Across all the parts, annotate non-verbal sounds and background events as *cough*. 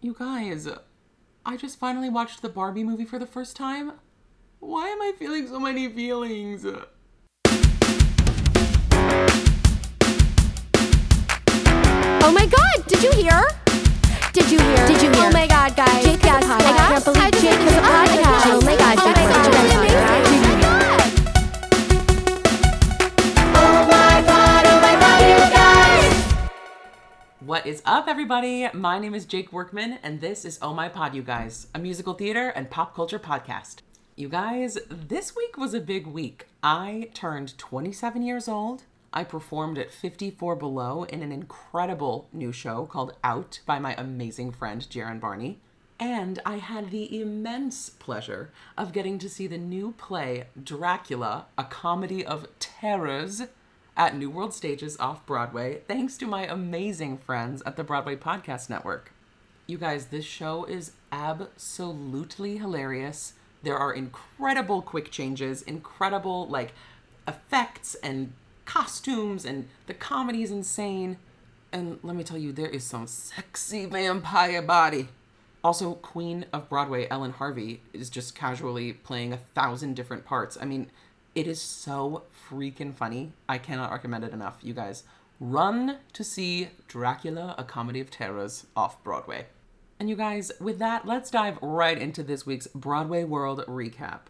You guys, I just finally watched the Barbie movie for the first time. Why am I feeling so many feelings? Oh my god, did you hear? Did you hear? Did you hear? Oh my god, guys. Jake has I podcast. can't believe Jake has a podcast. Oh my god, Oh Jake my has god, a podcast. What is up, everybody? My name is Jake Workman, and this is Oh My Pod, you guys, a musical theater and pop culture podcast. You guys, this week was a big week. I turned 27 years old. I performed at 54 Below in an incredible new show called Out by my amazing friend Jaron Barney. And I had the immense pleasure of getting to see the new play Dracula, a comedy of terrors, at New World Stages off Broadway, thanks to my amazing friends at the Broadway Podcast Network. You guys, this show is absolutely hilarious. There are incredible quick changes, incredible like effects and costumes, and the comedy is insane. And let me tell you, there is some sexy vampire body. Also, Queen of Broadway, Ellen Harvey, is just casually playing a thousand different parts. I mean, it is so freaking funny. I cannot recommend it enough. You guys, run to see Dracula, a comedy of terrors off Broadway. And you guys, with that, let's dive right into this week's Broadway World recap.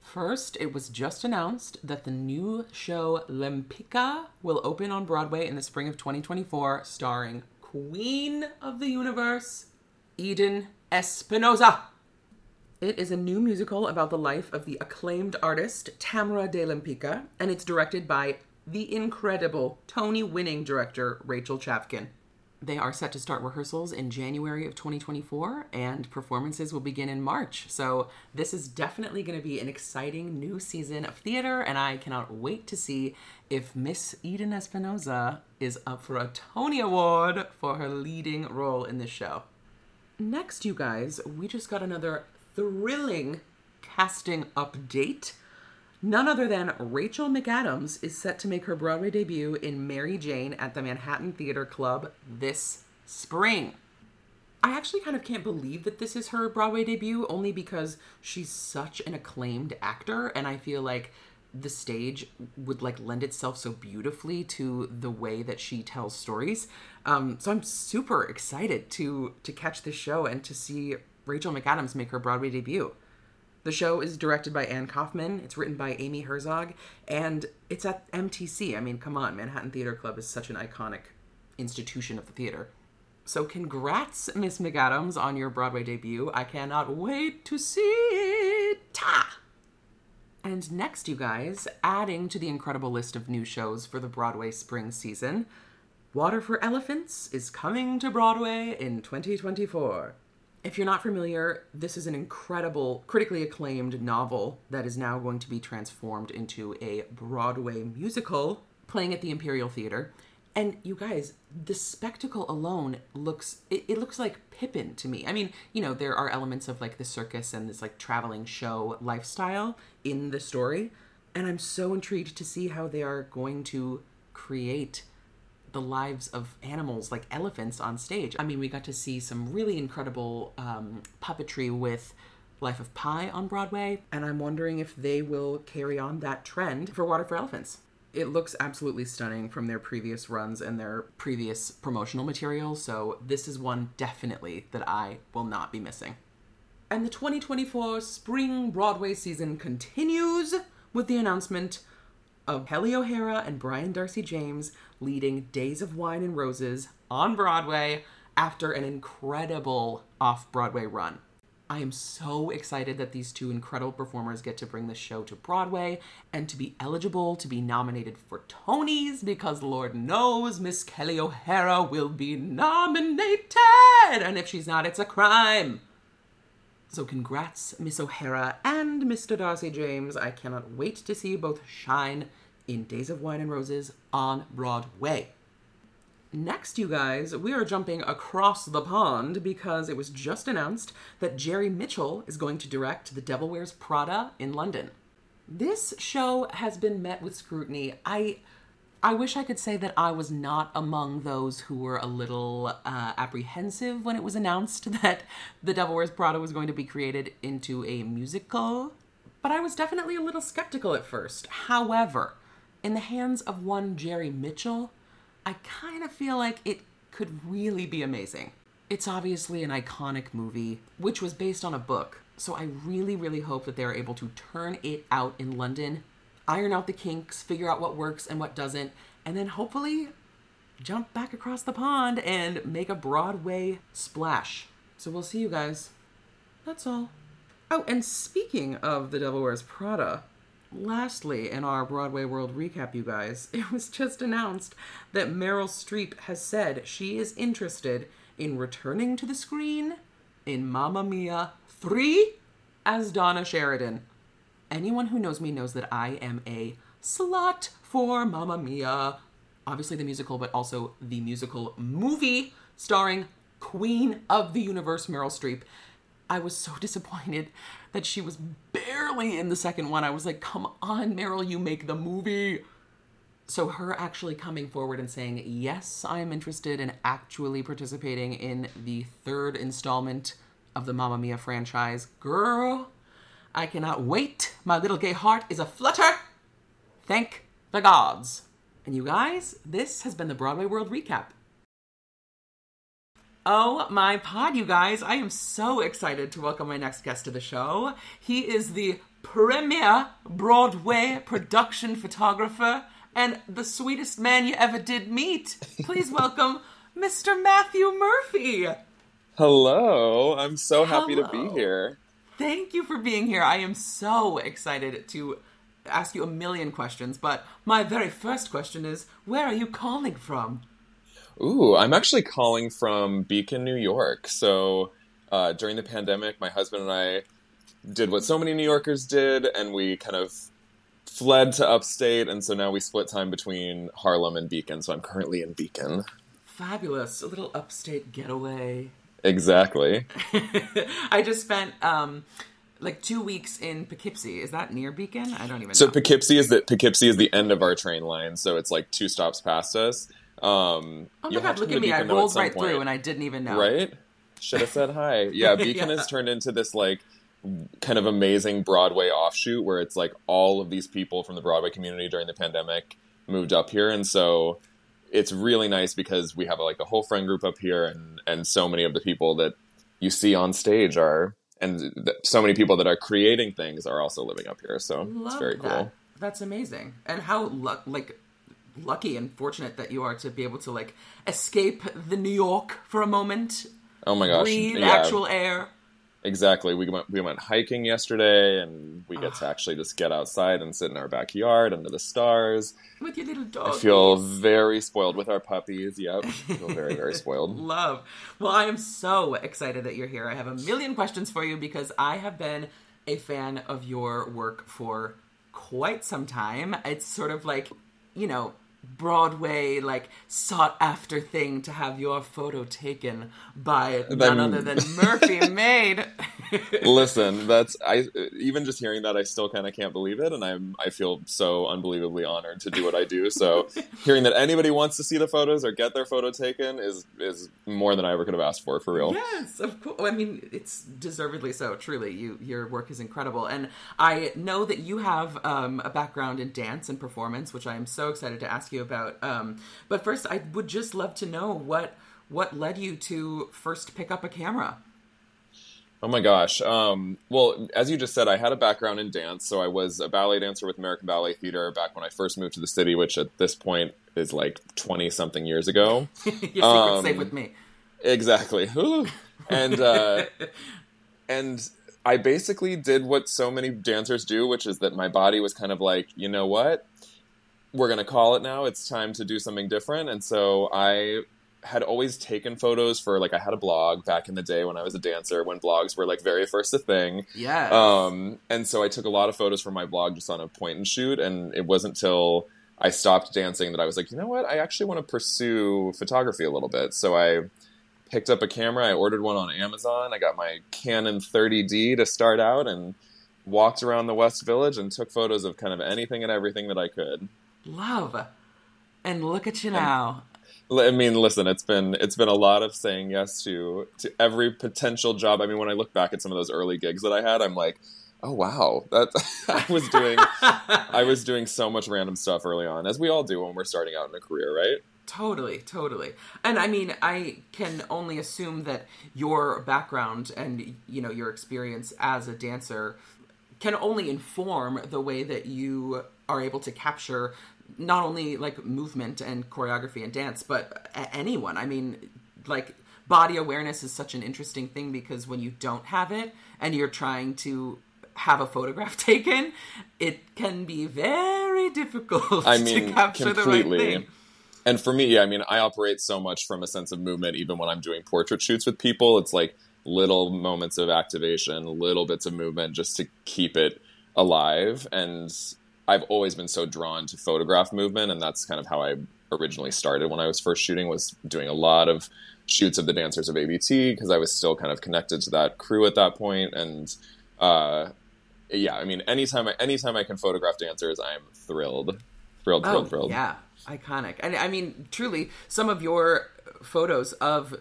First, it was just announced that the new show Lempica will open on Broadway in the spring of 2024, starring Queen of the Universe, Eden Espinosa. It is a new musical about the life of the acclaimed artist Tamara de Lempica, and it's directed by the incredible Tony winning director Rachel Chavkin. They are set to start rehearsals in January of 2024, and performances will begin in March. So, this is definitely going to be an exciting new season of theater, and I cannot wait to see if Miss Eden Espinosa is up for a Tony Award for her leading role in this show. Next, you guys, we just got another thrilling casting update. None other than Rachel McAdams is set to make her Broadway debut in Mary Jane at the Manhattan Theater Club this spring. I actually kind of can't believe that this is her Broadway debut only because she's such an acclaimed actor and I feel like the stage would like lend itself so beautifully to the way that she tells stories. Um, so I'm super excited to to catch this show and to see Rachel McAdams make her Broadway debut. The show is directed by Anne Kaufman. It's written by Amy Herzog, and it's at MTC. I mean, come on, Manhattan Theater Club is such an iconic institution of the theater. So, congrats, Miss McAdams, on your Broadway debut. I cannot wait to see it. Ta! And next, you guys, adding to the incredible list of new shows for the Broadway spring season, Water for Elephants is coming to Broadway in 2024. If you're not familiar, this is an incredible, critically acclaimed novel that is now going to be transformed into a Broadway musical playing at the Imperial Theater. And you guys, the spectacle alone looks it, it looks like Pippin to me. I mean, you know, there are elements of like the circus and this like traveling show lifestyle in the story, and I'm so intrigued to see how they are going to create the lives of animals like elephants on stage. I mean, we got to see some really incredible um, puppetry with Life of Pi on Broadway, and I'm wondering if they will carry on that trend for Water for Elephants. It looks absolutely stunning from their previous runs and their previous promotional material, so this is one definitely that I will not be missing. And the 2024 spring Broadway season continues with the announcement of Kelli O'Hara and Brian Darcy James leading Days of Wine and Roses on Broadway after an incredible off Broadway run. I am so excited that these two incredible performers get to bring the show to Broadway and to be eligible to be nominated for Tonys because Lord knows Miss Kelli O'Hara will be nominated. And if she's not, it's a crime. So congrats, Miss O'Hara and Mr. Darcy James. I cannot wait to see you both shine in Days of Wine and Roses on Broadway. Next, you guys, we are jumping across the pond because it was just announced that Jerry Mitchell is going to direct The Devil Wears Prada in London. This show has been met with scrutiny. I I wish I could say that I was not among those who were a little uh, apprehensive when it was announced *laughs* that The Devil Wears Prada was going to be created into a musical, but I was definitely a little skeptical at first. However, in the hands of one Jerry Mitchell, I kind of feel like it could really be amazing. It's obviously an iconic movie, which was based on a book, so I really, really hope that they're able to turn it out in London, iron out the kinks, figure out what works and what doesn't, and then hopefully jump back across the pond and make a Broadway splash. So we'll see you guys. That's all. Oh, and speaking of The Devil Wears Prada, lastly, in our Broadway World recap, you guys, *laughs* it was just announced that Meryl Streep has said she is interested in returning to the screen in Mamma Mia 3 as Donna Sheridan. Anyone who knows me knows that I am a slut for Mamma Mia. Obviously, the musical, but also the musical movie starring Queen of the Universe Meryl Streep. I was so *laughs* disappointed that she was barely in the second one. I was like, come on, Meryl, you make the movie. So, her actually coming forward and saying, yes, I am interested in actually participating in the third installment of the Mamma Mia franchise. Girl, I cannot wait. My little gay heart is a flutter. Thank the gods. And you guys, this has been the Broadway World Recap. Oh my pod, you guys. I am so excited to welcome my next guest to the show. He is the premier Broadway production photographer and the sweetest man you ever did meet. Please welcome Mr. Matthew Murphy. Hello, I'm so happy to be here. Thank you for being here. I am so excited to ask you a million questions, but my very first question is where are you calling from? Ooh, I'm actually calling from Beacon, New York. So uh, during the pandemic, my husband and I did what so many New Yorkers did, and we kind of fled to upstate, and so now we split time between Harlem and Beacon. So I'm currently in Beacon. Fabulous. A little upstate getaway. Exactly. *laughs* I just spent um like 2 weeks in Poughkeepsie. Is that near Beacon? I don't even So know. Poughkeepsie is the Poughkeepsie is the end of our train line, so it's like two stops past us. Um, oh my god, look at me. I rolled right through and I didn't even know. Right? Should have said hi. *laughs* Yeah, Beacon Yeah. has turned into this like kind of amazing Broadway offshoot where it's like all of these people from the Broadway community during the pandemic moved up here, and so it's really nice because we have like a whole friend group up here, and and so many of the people that you see on stage are. And th- so many people that are creating things are also living up here, so it's very that. cool. That's amazing. And how luck like lucky and fortunate that you are to be able to like escape the New York for a moment, Oh my gosh! breathe yeah, actual air. Exactly. We went we went hiking yesterday, and we get to actually just get outside and sit in our backyard under the stars. with your little dog. I feel very spoiled with our puppies. Yep, I feel very very *laughs* spoiled. love. Well, I am so excited that you're here. I have a million questions for you because I have been a fan of your work for quite some time. It's sort of like, you know, Broadway like sought after thing to have your photo taken by none other than Murphy *laughs* Made. Listen, that's I even just hearing that I still kind of can't believe it, and I'm I feel so unbelievably honored to do what I do. So *laughs* hearing that anybody wants to see the photos or get their photo taken is is more than I ever could have asked for, for real. Yes, of course. I mean, it's deservedly so. Truly, you your work is incredible, and I know that you have um, a background in dance and performance, which I am so excited to ask you about. Um, but first, I would just love to know what what led you to first pick up a camera. Oh my gosh. Um, well, as you just said, I had a background in dance. So I was a ballet dancer with American Ballet Theater back when I first moved to the city, which at this point is like 20 something years ago. *laughs* Your secret's um, safe with me. Exactly. *laughs* and, uh, and I basically did what so many dancers do, which is that my body was kind of like, you know what? We're going to call it now. It's time to do something different. And so I had always taken photos for like I had a blog back in the day when I was a dancer when blogs were like very first a thing. Yeah. Um, and so I took a lot of photos for my blog just on a point and shoot, and it wasn't till I stopped dancing that I was like, you know what, I actually want to pursue photography a little bit. So I picked up a camera. I ordered one on Amazon. I got my Canon 30D to start out and walked around the West Village and took photos of kind of anything and everything that I could. Love. And look at you now. I mean, listen, it's been it's been a lot of saying yes to to every potential job. I mean, when I look back at some of those early gigs that I had, I'm like, oh wow, that *laughs* I was doing I was *laughs* doing so much random stuff early on, as we all do when we're starting out in a career, right? Totally, totally. And I mean, I can only assume that your background and you know your experience as a dancer can only inform the way that you are able to capture not only like movement and choreography and dance, but anyone. I mean, like body awareness is such an interesting thing because when you don't have it and you're trying to have a photograph *laughs* taken, it can be very difficult I *laughs* mean, to capture completely. the right thing. And for me, I mean, I operate so much from a sense of movement, even when I'm doing portrait shoots with people. It's like little moments of activation, little bits of movement just to keep it alive. And I've always been so drawn to photograph movement, and that's kind of how I originally started when I was first shooting. Was doing a lot of shoots of the dancers of ABT because I was still kind of connected to that crew at that point, and uh, yeah, I mean, anytime I, anytime I can photograph dancers, I'm thrilled, thrilled, thrilled, oh, thrilled. Yeah, iconic, and I mean, truly, some of your photos of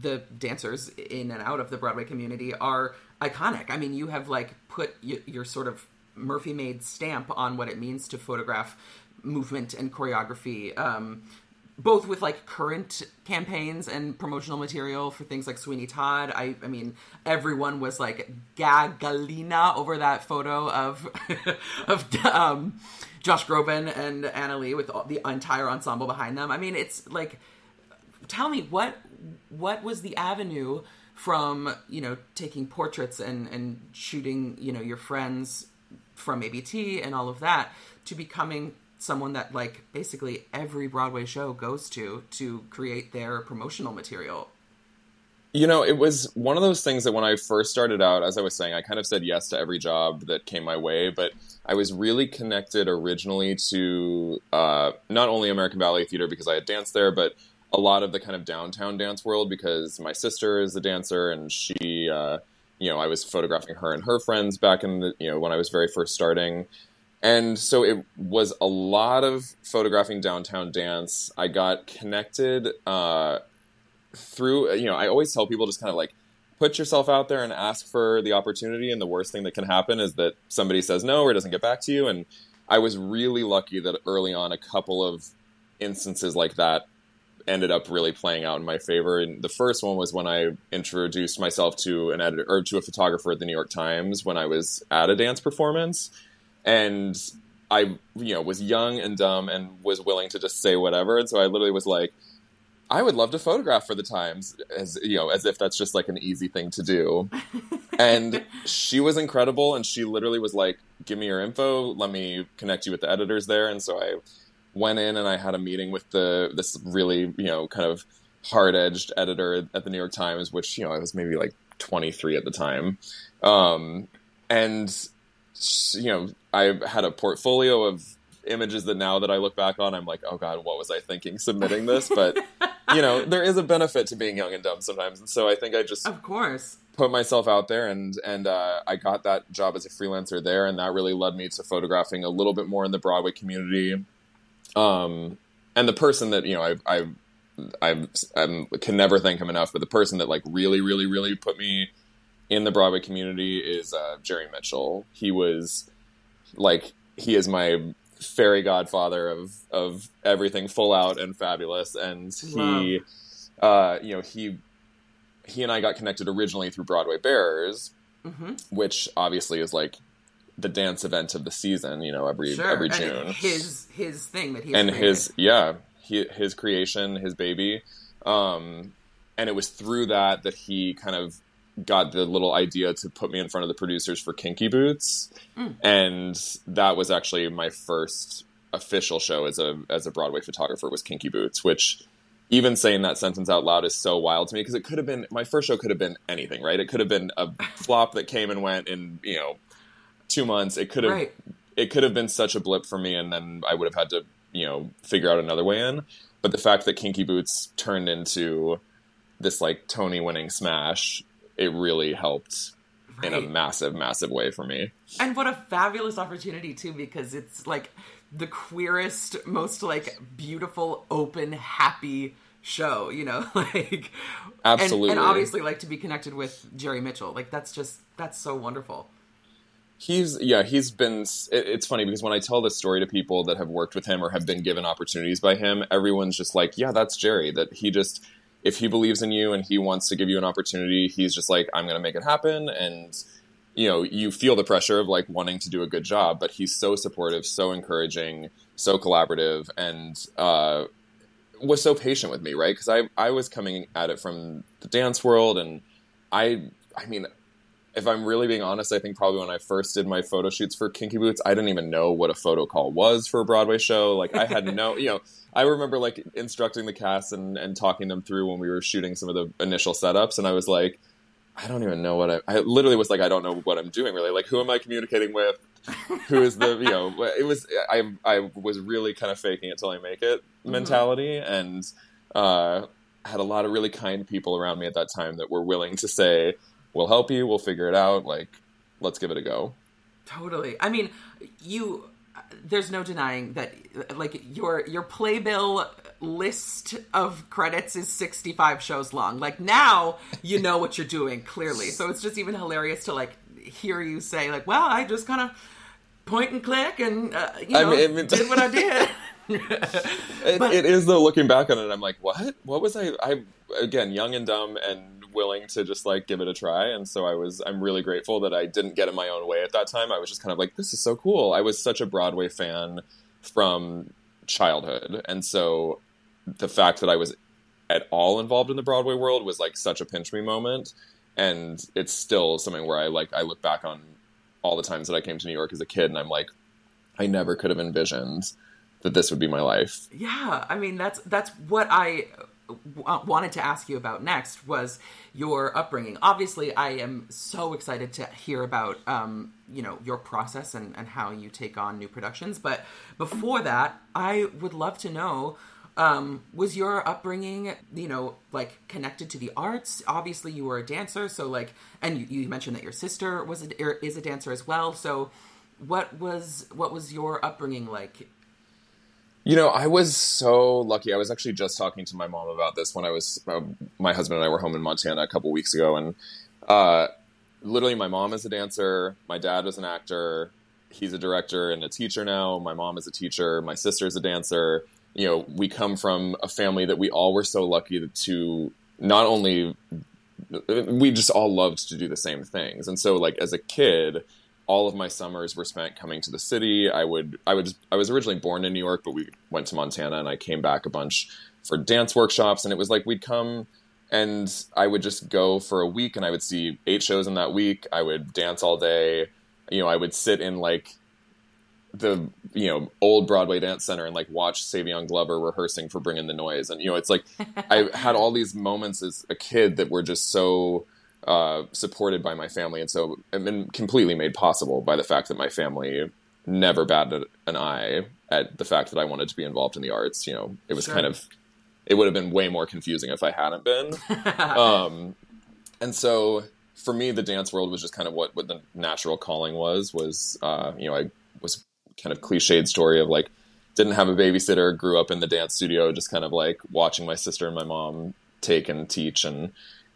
the dancers in and out of the Broadway community are iconic. I mean, you have like put your, your sort of Murphy made stamp on what it means to photograph movement and choreography. Um, both with like current campaigns and promotional material for things like Sweeney Todd. I, I mean, everyone was like gagalina over that photo of *laughs* of um, Josh Groban and Annaleigh with all, the entire ensemble behind them. I mean, it's like, tell me what what was the avenue from you know taking portraits and and shooting you know your friends from ABT and all of that to becoming someone that like basically every Broadway show goes to to create their promotional material. You know, it was one of those things that when I first started out, as I was saying, I kind of said yes to every job that came my way, but I was really connected originally to uh, not only American Ballet Theater because I had danced there, but a lot of the kind of downtown dance world because my sister is a dancer and she. Uh, you know, I was photographing her and her friends back in the, you know, when I was very first starting. And so it was a lot of photographing downtown dance. I got connected uh, through, you know, I always tell people just kind of like put yourself out there and ask for the opportunity. And the worst thing that can happen is that somebody says no or doesn't get back to you. And I was really lucky that early on, a couple of instances like that ended up really playing out in my favor. And the first one was when I introduced myself to an editor or to a photographer at the New York Times when I was at a dance performance, and I you know was young and dumb and was willing to just say whatever. And so I literally was like. I would love to photograph for the Times, as you know, as if that's just like an easy thing to do. *laughs* and she was incredible, and she literally was like, "Give me your info, let me connect you with the editors there." And so I went in and I had a meeting with the this really you know kind of hard edged editor at the New York Times, which you know I was maybe like 23 at the time, um, and you know I had a portfolio of images that now that I look back on, I'm like, oh god, what was I thinking submitting this? But you know, *laughs* there is a benefit to being young and dumb sometimes, and so I think I just Of course. put myself out there and and uh, I got that job as a freelancer there, and that really led me to photographing a little bit more in the Broadway community. Um, and the person that you know I I I I'm, can never thank him enough, but the person that like really really really put me in the Broadway community is uh, Jerry Mitchell. He was like he is my fairy godfather of of everything full out and fabulous, and he uh, you know he he and I got connected originally through Broadway Bears, Mm-hmm. which obviously is like the dance event of the season. You know, every Sure. every and June. his his thing that he and created. his yeah, he, his creation, his baby, um, and it was through that that he kind of got the little idea to put me in front of the producers for Kinky Boots, Mm. and that was actually my first official show as a as a Broadway photographer was Kinky Boots, which even saying that sentence out loud is so wild to me because it could have been my first show could have been anything, right? It could have been a *laughs* flop that came and went in you know two months. It could have Right. it could have been such a blip for me, and then I would have had to you know figure out another way in. But the fact that Kinky Boots turned into this like Tony winning smash, it really helped in a massive, massive way for me. And what a fabulous opportunity too, because it's like the queerest, most like beautiful, open, happy show. You know, *laughs* like and- Absolutely. and, obviously like to be connected with Jerry Mitchell. Like that's just that's so wonderful. He's yeah, he's been. It, it's funny because when I tell this story to people that have worked with him or have been given opportunities by him, everyone's just like, "Yeah, that's Jerry." That he just, if he believes in you and he wants to give you an opportunity, he's just like, "I'm going to make it happen." And you know, you feel the pressure of like wanting to do a good job, but he's so supportive, so encouraging, so collaborative, and uh, was so patient with me, right? Because I I was coming at it from the dance world, and I I mean if I'm really being honest, I think probably when I first did my photo shoots for Kinky Boots, I didn't even know what a photo call was for a Broadway show. Like I had no, you know, I remember like instructing the cast and, and talking them through when we were shooting some of the initial setups, and I was like, I don't even know what I. I literally was like, I don't know what I'm doing. Really, like, who am I communicating with? Who is the you know? It was I I was really kind of faking it till I make it mentality, and uh, had a lot of really kind people around me at that time that were willing to say, "We'll help you. We'll figure it out. Like, let's give it a go." Totally. I mean, you. There's no denying that, like your your playbill list of credits is 65 shows long. Like now, you know what you're doing clearly. So it's just even hilarious to like hear you say like, "Well, I just kind of point and click and uh, you I know mean- I mean- did what I did." *laughs* It, But- it is though. Looking back on it, I'm like, what? What was I? I again, young and dumb, and willing to just like give it a try. And so I was. I'm really grateful that I didn't get in my own way at that time. I was just kind of like, this is so cool. I was such a Broadway fan from childhood, and so the fact that I was at all involved in the Broadway world was like such a pinch me moment. And it's still something where I like. I look back on all the times that I came to New York as a kid, and I'm like, I never could have envisioned that this would be my life. Yeah, I mean that's that's what I w- wanted to ask you about next was your upbringing. Obviously, I am so excited to hear about um, you know your process and, and how you take on new productions. But before that, I would love to know. Um, was your upbringing, you know, like connected to the arts? Obviously, you were a dancer, so like, and you, you mentioned that your sister was a, er, is a dancer as well. So, what was what was your upbringing like? You know, I was so lucky. I was actually just talking to my mom about this when I was, uh, my husband and I were home in Montana a couple weeks ago. And uh, literally, my mom is a dancer, my dad was an actor, he's a director and a teacher now. My mom is a teacher, my sister is a dancer. You know, we come from a family that we all were so lucky to not only, we just all loved to do the same things. And so, like, as a kid, all of my summers were spent coming to the city. I would, I would, I was originally born in New York, but we went to Montana and I came back a bunch for dance workshops. And it was like we'd come and I would just go for a week and I would see eight shows in that week. I would dance all day. You know, I would sit in like the you know old Broadway Dance Center and like watch Savion Glover rehearsing for Bring in the Noise, and you know it's like *laughs* I had all these moments as a kid that were just so uh, supported by my family, and so and been completely made possible by the fact that my family never batted an eye at the fact that I wanted to be involved in the arts. You know, it was Sure. kind of it would have been way more confusing if I hadn't been. *laughs* um, and so for me, the dance world was just kind of what what the natural calling was. Was uh, you know I was kind of cliched story of like didn't have a babysitter, grew up in the dance studio, just kind of like watching my sister and my mom take and teach and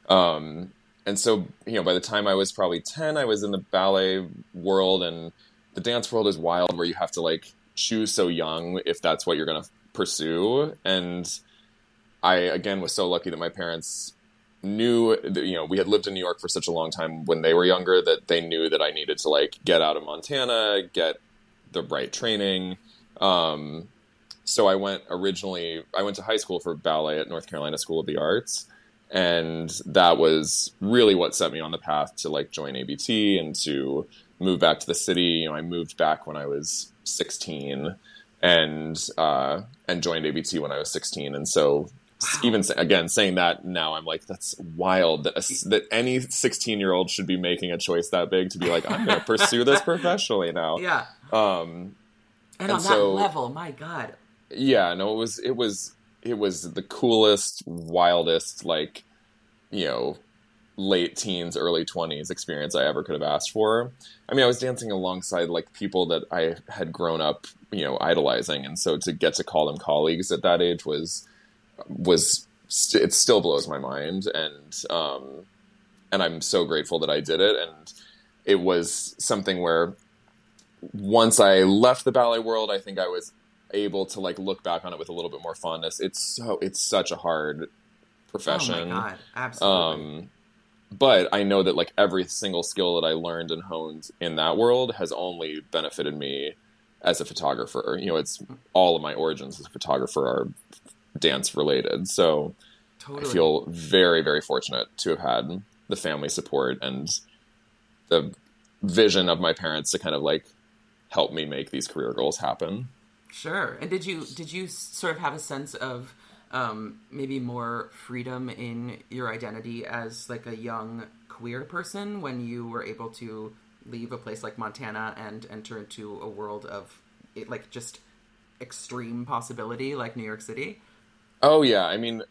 um, and so you know by the time I was probably ten, I was in the ballet world and the dance world is wild where you have to like choose so young if that's what you're going to pursue and I again was so lucky that my parents knew that, you know we had lived in New York for such a long time when they were younger that they knew that I needed to like get out of Montana, get the right training. Um, so I went originally I went to high school for ballet at North Carolina School of the Arts and that was really what set me on the path to like join ABT and to move back to the city. You know, I moved back when I was 16 and uh, and joined ABT when I was 16 and so even again saying that now I'm like that's wild that a, that any 16 year old should be making a choice that big to be like I'm going to pursue this *laughs* professionally now. Yeah. Um And, And on so- that level, my God. yeah, no, it was it was it was the coolest, wildest, like you know, late teens, early twenties experience I ever could have asked for. I mean, I was dancing alongside like people that I had grown up, you know, idolizing, and so to get to call them colleagues at that age was was st- it still blows my mind, and um, and I'm so grateful that I did it, and it was something where once I left the ballet world, I think I was able to like look back on it with a little bit more fondness. It's so it's such a hard profession. Oh my God. Absolutely. Um, but I know that like every single skill that I learned and honed in that world has only benefited me as a photographer. You know, it's all of my origins as a photographer are dance related. So totally. I feel very, very fortunate to have had the family support and the vision of my parents to kind of like help me make these career goals happen. Sure. And did you did you sort of have a sense of um, maybe more freedom in your identity as like a young queer person when you were able to leave a place like Montana and enter into a world of it, like just extreme possibility like New York City? Oh yeah, I mean,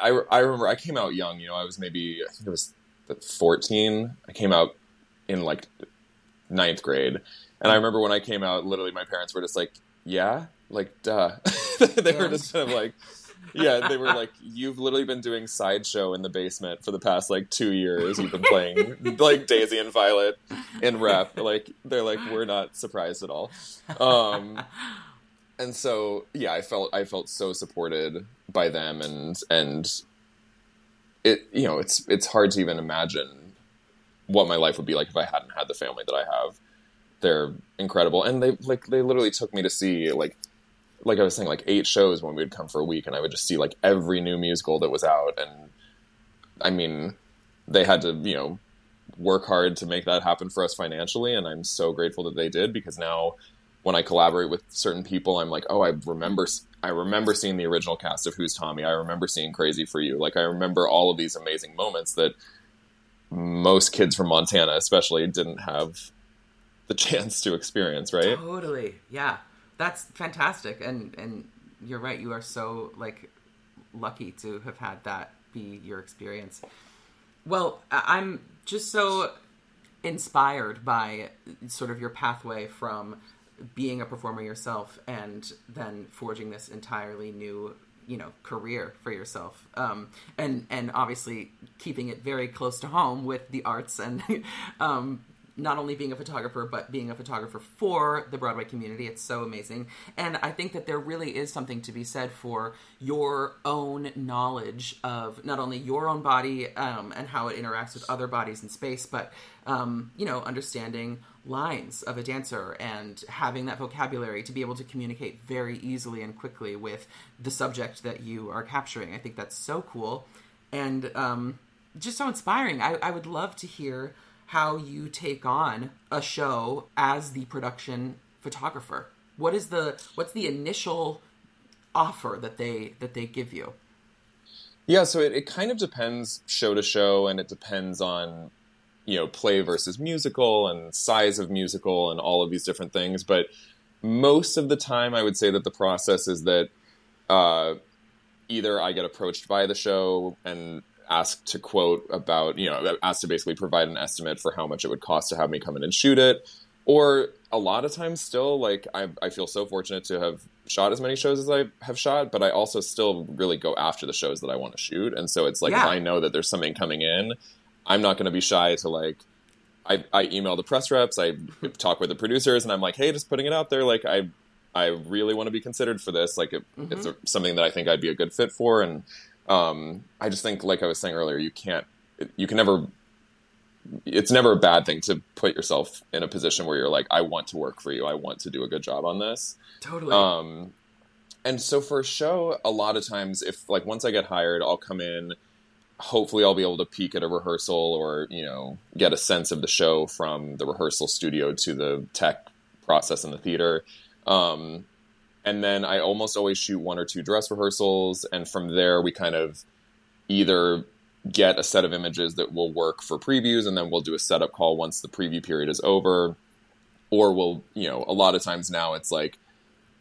I, I remember I came out young. You know, I was maybe I think it was fourteen. I came out in like ninth grade, and I remember when I came out, literally my parents were just like, "Yeah, like duh." *laughs* they were just kind of like, "Yeah." They were like, "You've literally been doing Side Show in the basement for the past like two years. You've been playing *laughs* like Daisy and Violet in rep." Like they're like, "We're not surprised at all." Um, and so yeah, I felt I felt so supported by them, and and it you know it's it's hard to even imagine what my life would be like if I hadn't had the family that I have. They're incredible, and they like they literally took me to see like like I was saying like eight shows when we would come for a week, and I would just see like every new musical that was out, and I mean they had to you know work hard to make that happen for us financially, and I'm so grateful that they did because now when I collaborate with certain people, I'm like, oh, I remember, I remember seeing the original cast of Who's Tommy. I remember seeing Crazy for You. Like, I remember all of these amazing moments that most kids from Montana, especially, didn't have the *laughs* chance to experience. Right? Totally. Yeah. That's fantastic. And and you're right. You are so like lucky to have had that be your experience. Well, I'm just so inspired by sort of your pathway from being a performer yourself and then forging this entirely new you know career for yourself um, and and obviously keeping it very close to home with the arts and *laughs* um, not only being a photographer but being a photographer for the broadway community. It's so amazing. And i think that there really is something to be said for your own knowledge of not only your own body um, and how it interacts with other bodies in space but um, you know understanding lines of a dancer and having that vocabulary to be able to communicate very easily and quickly with the subject that you are capturing. I think that's so cool. And um, just so inspiring. I, I would love to hear how you take on a show as the production photographer. What is the what's the initial offer that they that they give you? Yeah, so it, it kind of depends show to show, and it depends on you know play versus musical and size of musical and all of these different things. But most of the time i would say that the process is that uh, either i get approached by the show and asked to quote about you know asked to basically provide an estimate for how much it would cost to have me come in and shoot it. Or a lot of times still like I, I feel so fortunate to have shot as many shows as i have shot but i also still really go after the shows that i want to shoot. And so it's like Yeah. if i know that there's something coming in i'm not going to be shy to like I, I email the press reps i talk with the producers and i'm like hey just putting it out there. Like i i really want to be considered for this. Like it, mm-hmm. it's a, something that i think i'd be a good fit for. And um, i just think like i was saying earlier you can't you can never it's never a bad thing to put yourself in a position where you're like i want to work for you i want to do a good job on this Totally. um, and so for a show, a lot of times, if like once I get hired, I'll come in. Hopefully, I'll be able to peek at a rehearsal or you know get a sense of the show from the rehearsal studio to the tech process in the theater. Um, and then I almost always shoot one or two dress rehearsals, and from there we kind of either get a set of images that will work for previews, and then we'll do a setup call once the preview period is over, or we'll you know a lot of times now it's like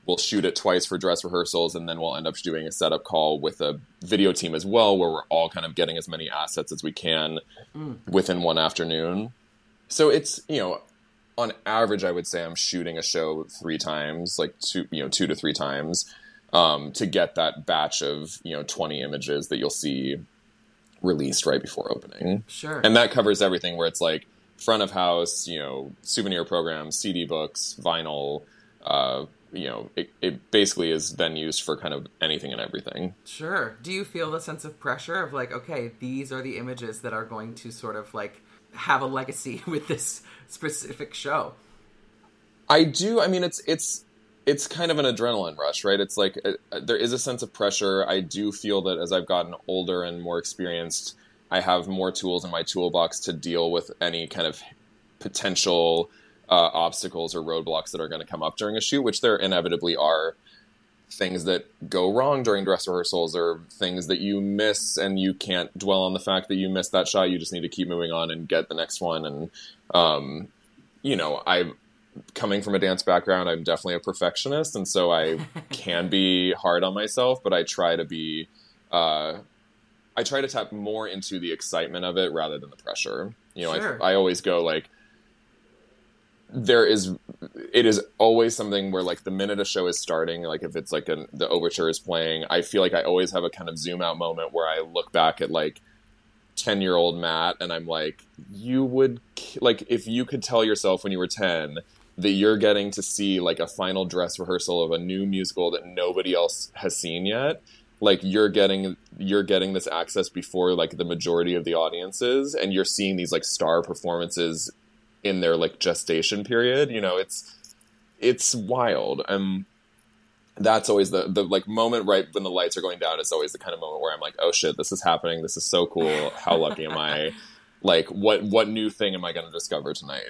we'll shoot it twice for dress rehearsals and then we'll end up doing a setup call with a video team as well where we're all kind of getting as many assets as we can mm. within one afternoon. So it's you know on average i would say i'm shooting a show three times like two you know two to three times um, to get that batch of you know 20 images that you'll see released right before opening sure. and that covers everything where it's like front of house you know souvenir programs cd books vinyl uh, you know it, it basically is then used for kind of anything and everything Sure. Do you feel the sense of pressure of like, okay, these are the images that are going to sort of like have a legacy *laughs* with this specific show? i do i mean it's it's it's kind of an adrenaline rush right? It's like uh, there is a sense of pressure. I do feel that as i've gotten older and more experienced i have more tools in my toolbox to deal with any kind of potential uh, obstacles or roadblocks that are going to come up during a shoot which there inevitably are things that go wrong during dress rehearsals or things that you miss and you can't dwell on the fact that you missed that shot. You just need to keep moving on and get the next one. And um, you know I'm coming from a dance background i'm definitely a perfectionist. And so i *laughs* can be hard on myself but i try to be uh, i try to tap more into the excitement of it rather than the pressure. You know Sure. I, I always go like there is it is always something where like the minute a show is starting like if it's like an, the overture is playing i feel like i always have a kind of zoom out moment where i look back at like 10 year old matt and i'm like you would like if you could tell yourself when you were 10 that you're getting to see like a final dress rehearsal of a new musical that nobody else has seen yet like you're getting you're getting this access before like the majority of the audiences and you're seeing these like star performances in their like gestation period you know it's it's wild. Um that's always the the like moment right when the lights are going down is always the kind of moment where i'm like oh shit this is happening. This is so cool. How lucky am i? *laughs* Like what what new thing am i going to discover tonight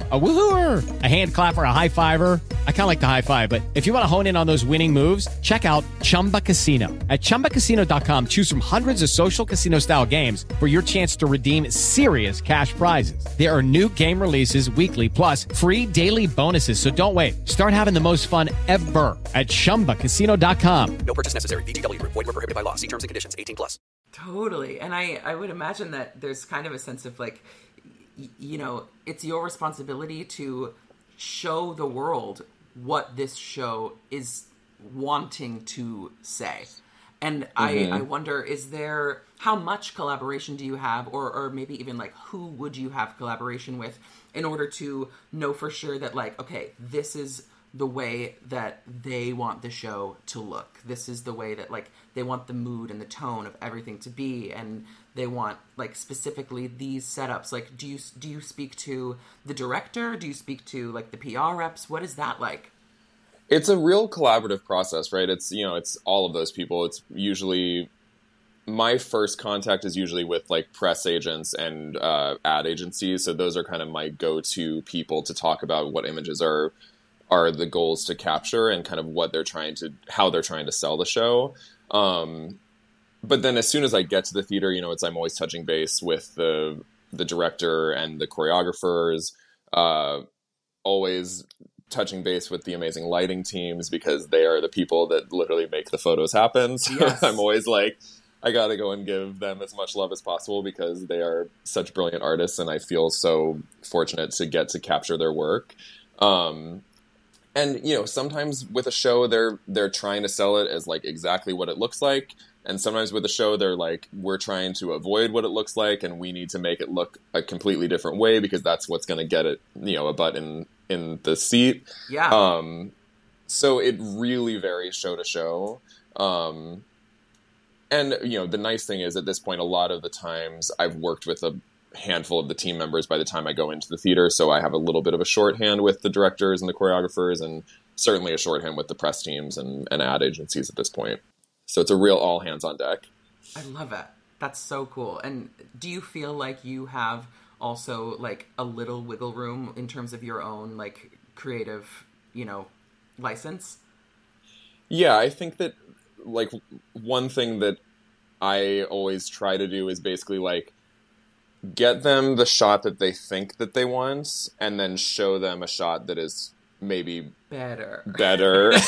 A woohooer, a hand clapper, a high fiver. I kind of like the high five, but if you want to hone in on those winning moves, check out Chumba Casino. At ChumbaCasino.com, choose from hundreds of social casino style games for your chance to redeem serious cash prizes. There are new game releases weekly, plus free daily bonuses. So don't wait. Start having the most fun ever at ChumbaCasino.com. No purchase necessary. VGW Group. Void were prohibited by law. See terms and conditions. 18 plus. Totally. And I, I would imagine that there's kind of a sense of like, y- you know, it's your responsibility to show the world what this show is wanting to say. And I, mm-hmm. I wonder, is there how much collaboration do you have, or, or maybe even like who would you have collaboration with in order to know for sure that like, okay, this is the way that they want the show to look. This is the way that like they want the mood and the tone of everything to be and they want like specifically these setups. Like do you do you speak to the director? Do you speak to like the PR reps? What is that like? It's a real collaborative process, right? It's you know, it's all of those people. It's usually my first contact is usually with like press agents and uh, ad agencies. So those are kind of my go-to people to talk about what images are are the goals to capture and kind of what they're trying to how they're trying to sell the show. Um, but then as soon as I get to the theater, you know, it's I'm always touching base with the the director and the choreographers. Uh, always touching base with the amazing lighting teams because they are the people that literally make the photos happen. *laughs* So Yes. I'm always like, I gotta go and give them as much love as possible because they are such brilliant artists, and I feel so fortunate to get to capture their work. Um, and you know, sometimes with a show, they're they're trying to sell it as like exactly what it looks like, and sometimes with a show, they're like, we're trying to avoid what it looks like, and we need to make it look a completely different way because that's what's going to get it, you know, a butt in in the seat. Yeah. Um, so it really varies show to show. Um, and you know, the nice thing is at this point, a lot of the times I've worked with a handful of the team members by the time I go into the theater, so I have a little bit of a shorthand with the directors and the choreographers, and certainly a shorthand with the press teams and, and ad agencies at this point. So it's a real all hands on deck. I love it. That's so cool. And do you feel like you have also like a little wiggle room in terms of your own like creative, you know, license? Yeah, I think that like one thing that I always try to do is basically like get them the shot that they think that they want and then show them a shot that is maybe Better. better *laughs*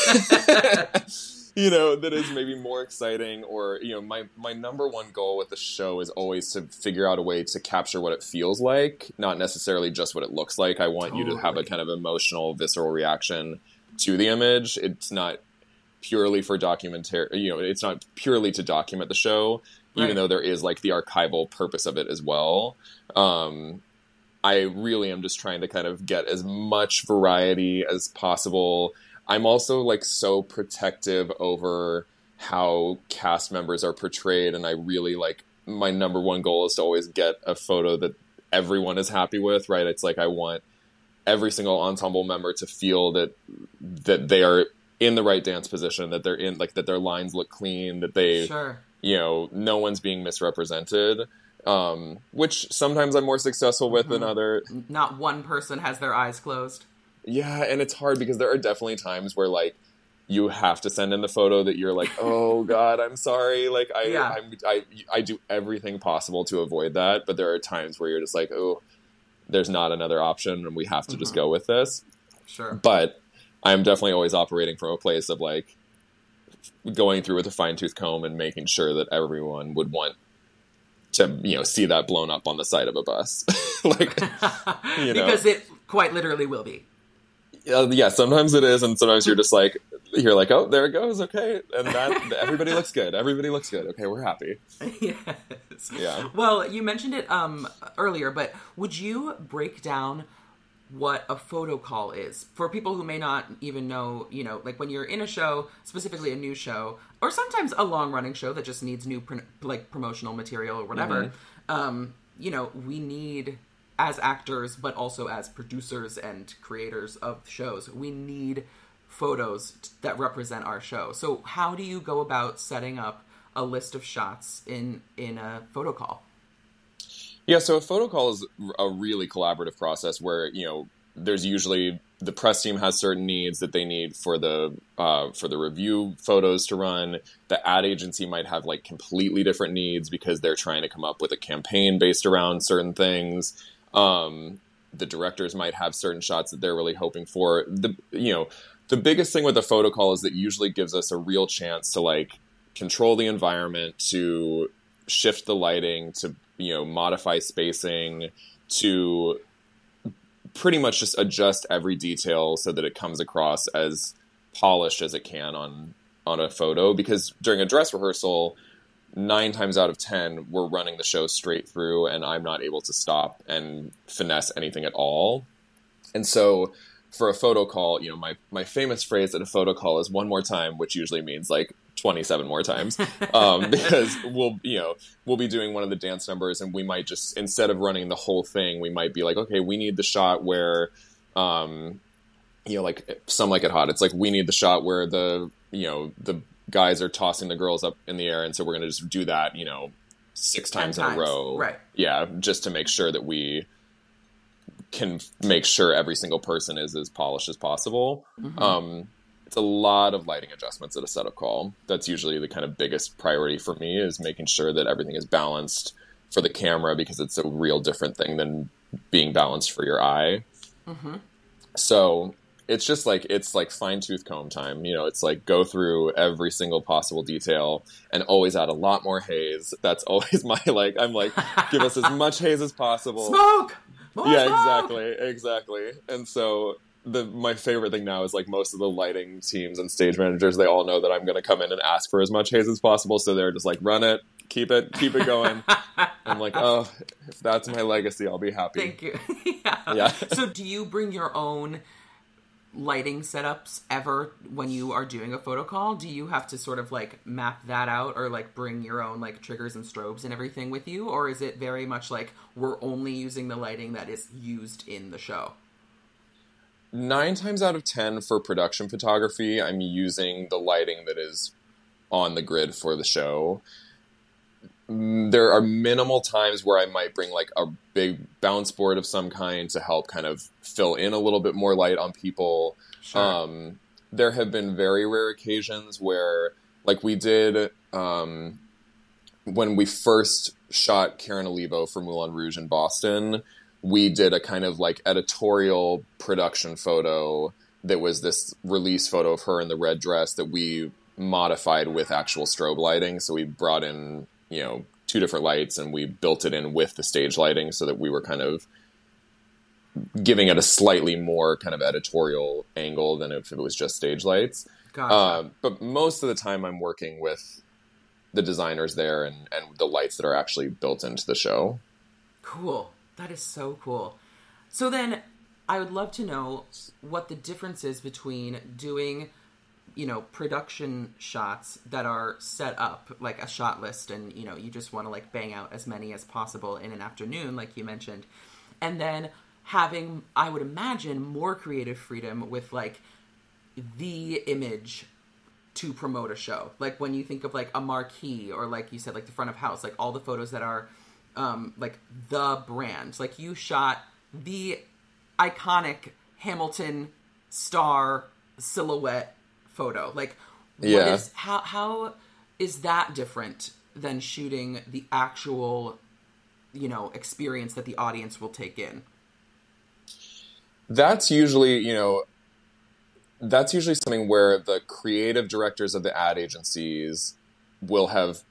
*laughs* you know that is maybe more exciting or you know my my number one goal with the show is always to figure out a way to capture what it feels like not necessarily just what it looks like. I want you to have a kind of emotional visceral reaction to the image. It's not purely for documentary you know it's not purely to document the show even though there is like the archival purpose of it as well. Um I really am just trying to kind of get as much variety as possible. I'm also like so protective over how cast members are portrayed, and I really like my number one goal is to always get a photo that everyone is happy with, right? It's like I want every single ensemble member to feel that that they are in the right dance position, that they're in like that their lines look clean, that they Sure. you know no one's being misrepresented um, which sometimes i'm more successful with than other Not one person has their eyes closed. Yeah and it's hard because there are definitely times where like you have to send in the photo that you're like *laughs* oh god i'm sorry like i Yeah. I'm, I, I do everything possible to avoid that but there are times where you're just like oh there's not another option and we have to just mm-hmm. go with this Sure. but i'm definitely always operating from a place of like going through with a fine-tooth comb and making sure that everyone would want to you know see that blown up on the side of a bus *laughs* like *laughs* you know because it quite literally will be. Uh, yeah sometimes it is and sometimes you're just like you're like oh there it goes okay and that everybody looks good everybody looks good okay we're happy *laughs* yes. Yeah. Well, you mentioned it um earlier, but would you break down what a photo call is for people who may not even know, you know, like when you're in a show, specifically a new show, or sometimes a long running show that just needs new pr- like promotional material or whatever. Um, you know, we need as actors, but also as producers and creators of shows, we need photos that represent our show. So, how do you go about setting up a list of shots in in a photo call? Yeah, so a photo call is a really collaborative process where you know there's usually the press team has certain needs that they need for the uh, for the review photos to run. The ad agency might have like completely different needs because they're trying to come up with a campaign based around certain things. Um, the directors might have certain shots that they're really hoping for. The you know the biggest thing with a photo call is that usually gives us a real chance to like control the environment to shift the lighting to you know modify spacing to pretty much just adjust every detail so that it comes across as polished as it can on on a photo because during a dress rehearsal nine times out of ten we're running the show straight through and i'm not able to stop and finesse anything at all. And so for a photo call, you know, my my famous phrase at a photo call is one more time, which usually means like 27 more times *laughs* um, because we'll you know we'll be doing one of the dance numbers and we might just instead of running the whole thing we might be like okay we need the shot where um, you know like some like it hot. It's like we need the shot where the you know the guys are tossing the girls up in the air and so we're going to just do that you know six times, times, in a row right. yeah just to make sure that we can make sure every single person is as polished as possible Mhm. um, it's a lot of lighting adjustments at a setup call. That's usually the kind of biggest priority for me is making sure that everything is balanced for the camera because it's a real different thing than being balanced for your eye. Mhm. So it's just like it's like fine tooth comb time. You know, it's like go through every single possible detail and always add a lot more haze. That's *laughs* always my like. I'm like, give us as *laughs* much haze as possible Smoke. More yeah smoke! exactly exactly and so the my favorite thing now is like most of the lighting teams and stage managers they all know that i'm going to come in and ask for as much haze as possible so they're just like run it keep it keep it going *laughs* i'm like oh if that's my legacy i'll be happy Thank you. yeah. Yeah. So, do you bring your own lighting setups ever when you are doing a photo call? Do you have to sort of like map that out or like bring your own like triggers and strobes and everything with you? Or is it very much like we're only using the lighting that is used in the show? nine times out of ten for production photography i'm using the lighting that is on the grid for the show there are minimal times where i might bring like a big bounce board of some kind to help kind of fill in a little bit more light on people Sure. um, there have been very rare occasions where like we did um, when we first shot Karen Olivo for Moulin Rouge in Boston, we did a kind of like editorial production photo that was this release photo of her in the red dress that we modified with actual strobe lighting. So we brought in, you know, two different lights and we built it in with the stage lighting so that we were kind of giving it a slightly more kind of editorial angle than if it was just stage lights. Gotcha. Um, but most of the time, I'm working with the designers there and, and the lights that are actually built into the show. Cool. That is so cool. So then I would love to know what the difference is between doing, you know, production shots that are set up like a shot list and, you know, you just want to like bang out as many as possible in an afternoon like you mentioned. And then having I would imagine more creative freedom with like the image to promote a show. Like when you think of like a marquee or like you said, like the front of house, like all the photos that are um, like the brand. Like you shot the iconic Hamilton star silhouette photo. Like what Yeah. is how how is that different than shooting the actual you know experience that the audience will take in? That's usually, you know, that's usually something where the creative directors of the ad agencies will have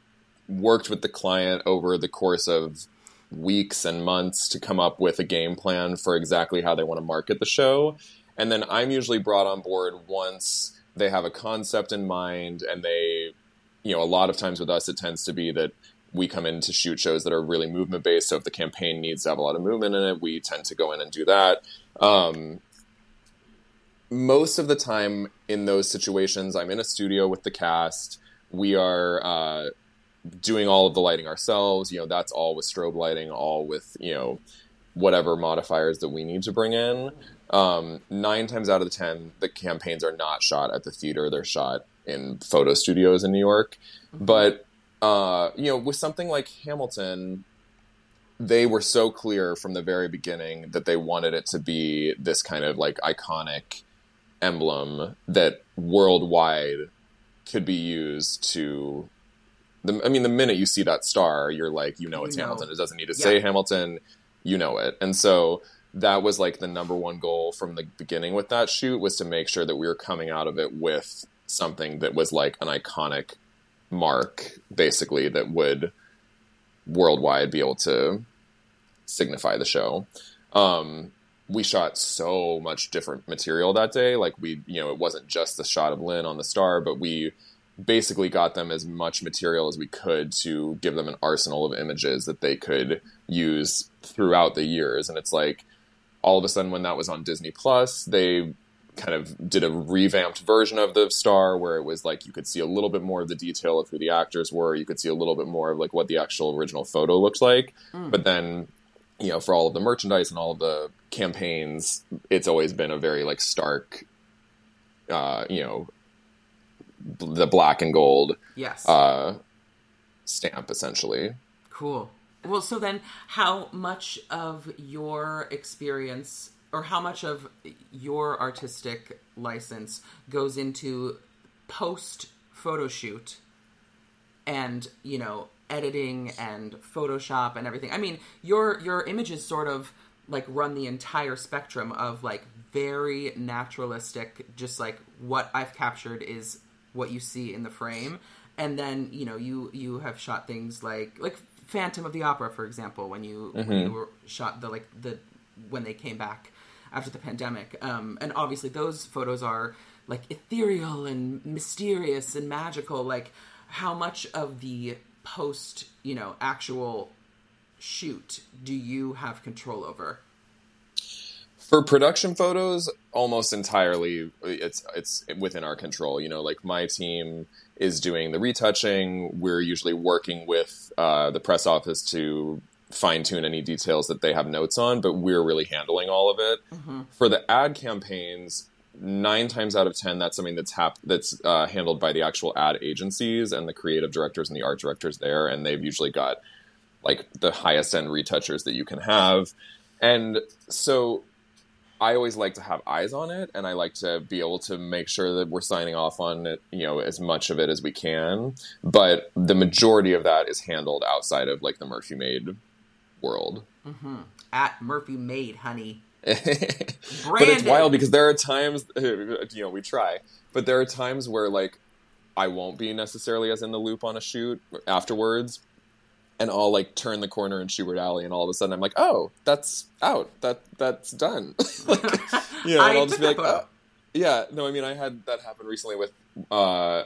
worked with the client over the course of weeks and months to come up with a game plan for exactly how they want to market the show. And then I'm usually brought on board once they have a concept in mind and they, you know, a lot of times with us, it tends to be that we come in to shoot shows that are really movement based. So if the campaign needs to have a lot of movement in it, we tend to go in and do that. Um, most of the time in those situations, I'm in a studio with the cast. We are uh, doing all of the lighting ourselves. You know, that's all with strobe lighting, all with you know whatever modifiers that we need to bring in. Um, nine times out of the ten, the campaigns are not shot at the theater; they're shot in photo studios in New York. But uh, you know, with something like Hamilton, they were so clear from the very beginning that they wanted it to be this kind of like iconic emblem that worldwide could be used to the, I mean the minute you see that star you're like you know You it's know. Hamilton it doesn't need to Yeah. say Hamilton you know it and so that was like the number one goal from the beginning with that shoot was to make sure that we were coming out of it with something that was like an iconic mark basically that would worldwide be able to signify the show. Um, we shot so much different material that day. Like we, you know, it wasn't just the shot of Lin on the star, but we basically got them as much material as we could to give them an arsenal of images that they could use throughout the years. And it's like, all of a sudden when that was on Disney Plus, they kind of did a revamped version of the star where it was like you could see a little bit more of the detail of who the actors were you could see a little bit more of like what the actual original photo looked like Mm. but then you know for all of the merchandise and all of the campaigns it's always been a very like stark uh you know the black and gold Yes. uh stamp essentially Cool. Well, so then how much of your experience or how much of your artistic license goes into post photo shoot and, you know, editing and Photoshop and everything? I mean, your your images sort of like run the entire spectrum of like very naturalistic just like what I've captured is what you see in the frame and then you know you you have shot things like like Phantom of the Opera for example when you when Mhm. you were shot the like the when they came back after the pandemic. Um and obviously those photos are like ethereal and mysterious and magical. Like how much of the post you know actual shoot do you have control over for production photos almost entirely it's it's within our control you know like my team is doing the retouching. We're usually working with uh, the press office to fine tune any details that they have notes on but we're really handling all of it. For the ad campaigns nine times out of ten that's something that's hap- that's uh, handled by the actual ad agencies and the creative directors and the art directors there and they've usually got like the highest end retouchers that you can have. And so I always like to have eyes on it, and I like to be able to make sure that we're signing off on it, you know, as much of it as we can. But the majority of that is handled outside of like the Murphy Made world. mm-hmm. at Murphy Made honey *laughs* but it's wild because there are times, *laughs* you know, we try, but there are times where like I won't be necessarily as in the loop on a shoot afterwards. And I'll like turn the corner in Shubert Alley, and all of a sudden I'm like, "Oh, that's out. That that's done." *laughs* like, *laughs* you know, and I'll just be like, "Oh." "Yeah." No, I mean, I had that happen recently with. uh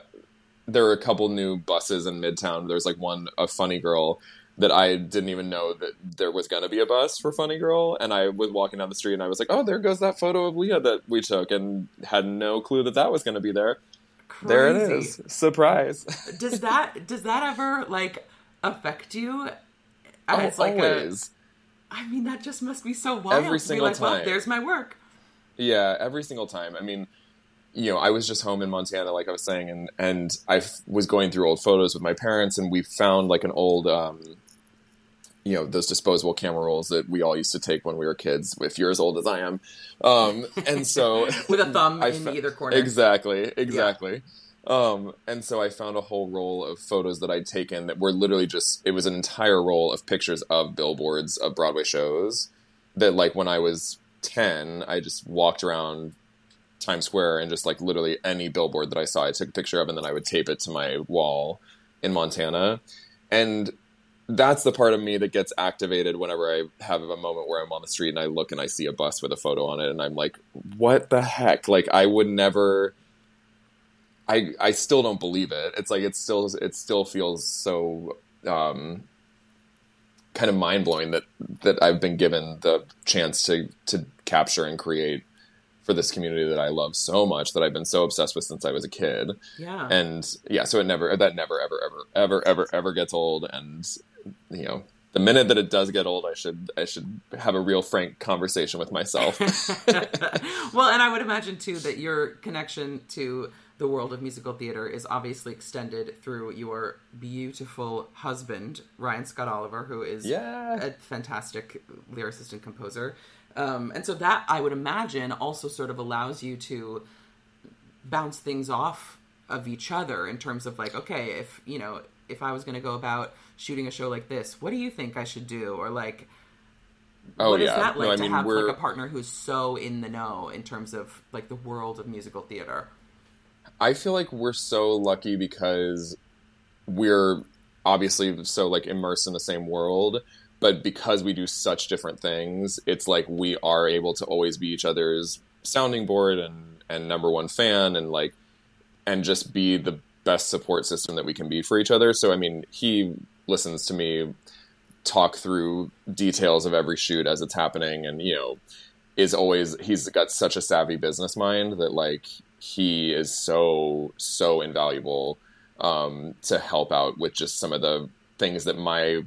There were a couple new buses in Midtown. There's like one, a Funny Girl, that I didn't even know that there was going to be a bus for Funny Girl. And I was walking down the street and I was like, oh, there goes that photo of Lea that we took and had no clue that that was going to be there. There it is. Surprise. does that does that ever like affect you And Oh, like always. a I mean that just must be so wild Every to be single like, well, time. there's my work Yeah, every single time. I mean, you know, I was just home in Montana, like I was saying, and and I f- was going through old photos with my parents, and we found like an old, um, you know, those disposable camera rolls that we all used to take when we were kids. If you're as old as I am, um, and so *laughs* with a thumb I in fa- either corner Exactly, exactly. Um, and so I found a whole roll of photos that I'd taken that were literally just, it was an entire roll of pictures of billboards of Broadway shows that, like, when I was 10, I just walked around Times Square and just, like, literally any billboard that I saw, I took a picture of and then I would tape it to my wall in Montana. And that's the part of me that gets activated whenever I have a moment where I'm on the street and I look and I see a bus with a photo on it and I'm like, what the heck? Like I would never I I still don't believe it. It's like it still it still feels so um kind of mind blowing that that I've been given the chance to to capture and create for this community that I love so much that I've been so obsessed with since I was a kid. Yeah. And yeah so it never that never ever ever ever ever ever gets old. And you know the minute that it does get old i should i should have a real frank conversation with myself. *laughs* Well, and I would imagine too that your connection to the world of musical theater is obviously extended through your beautiful husband, Ryan Scott Oliver, who is Yeah. a fantastic lyricist and composer. Um, and so that I would imagine also sort of allows you to bounce things off of each other in terms of like, okay, if you know, if I was going to go about shooting a show like this, what do you think I should do? Or like, Oh, what is yeah. that No, like I to mean, have we're- like a partner who's so in the know in terms of like the world of musical theater? I feel like we're so lucky because we're obviously so like immersed in the same world but because we do such different things it's like we are able to always be each other's sounding board and and number one fan and like and just be the best support system that we can be for each other. So i mean he listens to me talk through details of every shoot as it's happening and you know is always he's got such a savvy business mind that like he is so so invaluable um, to help out with just some of the things that my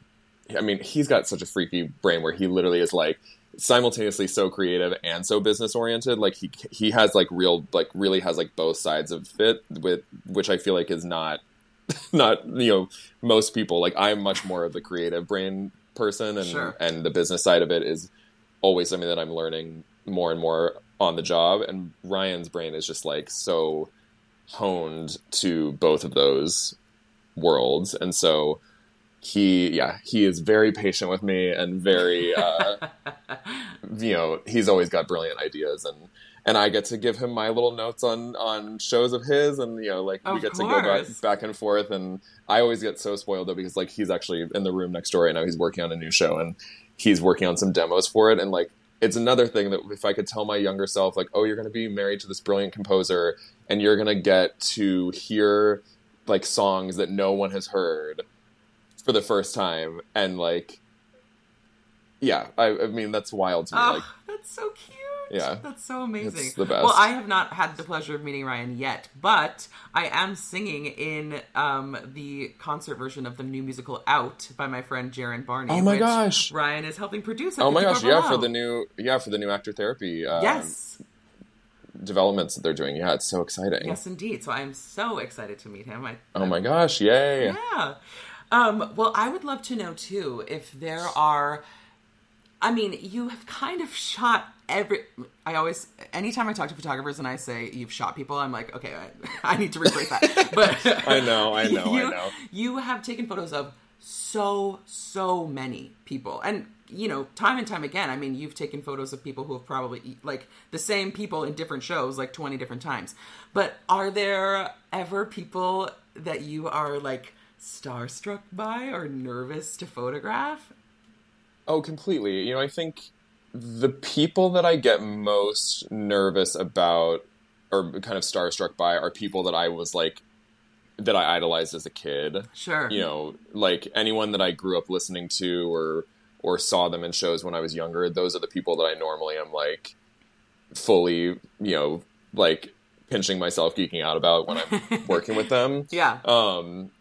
I mean he's got such a freaky brain where he literally is like simultaneously so creative and so business oriented like he he has like real like really has like both sides of it with which I feel like is not *laughs* not you know most people like I'm much more of the creative brain person and Sure. and the business side of it is always something that I'm learning more and more on the job and Ryan's brain is just like so honed to both of those worlds and so he yeah he is very patient with me and very uh *laughs* you know he's always got brilliant ideas and and I get to give him my little notes on on shows of his and you know like we Of get to go back, back and forth and I always get so spoiled though because like he's actually in the room next door right now he's working on a new show and he's working on some demos for it and like it's another thing that if I could tell my younger self like oh you're going to be married to this brilliant composer and you're going to get to hear like songs that no one has heard for the first time and like yeah I, I mean that's wild to me Oh, like that's so cute. Yeah. That's so amazing. It's the best. Well, I have not had the pleasure of meeting Ryan yet, but I am singing in um, the concert version of the new musical Out by my friend Jaron Barney. Oh my gosh. Ryan is helping produce. oh my gosh yeah for the new yeah for the new actor therapy um, Yes. developments that they're doing yeah it's so exciting Yes, indeed. So I'm so excited to meet him. I, oh my gosh yay Yeah. Um, well, I would love to know too if there are. I mean, you have kind of shot every. I always, anytime I talk to photographers and I say you've shot people, I'm like, okay, I, *laughs* I need to rephrase that. *laughs* But I know, I know, I *laughs* know. You have taken photos of so so many people, and you know, time and time again. I mean, you've taken photos of people who have probably like the same people in different shows, like 20 different times. But are there ever people that you are like starstruck by or nervous to photograph? Oh, completely. You know, I think the people that I get most nervous about or kind of starstruck by are people that I was like that I idolized as a kid. Sure. You know, like anyone that I grew up listening to or or saw them in shows when I was younger, those are the people that I normally am like fully, you know, like pinching myself geeking out about when I'm *laughs* working with them. Yeah. Um,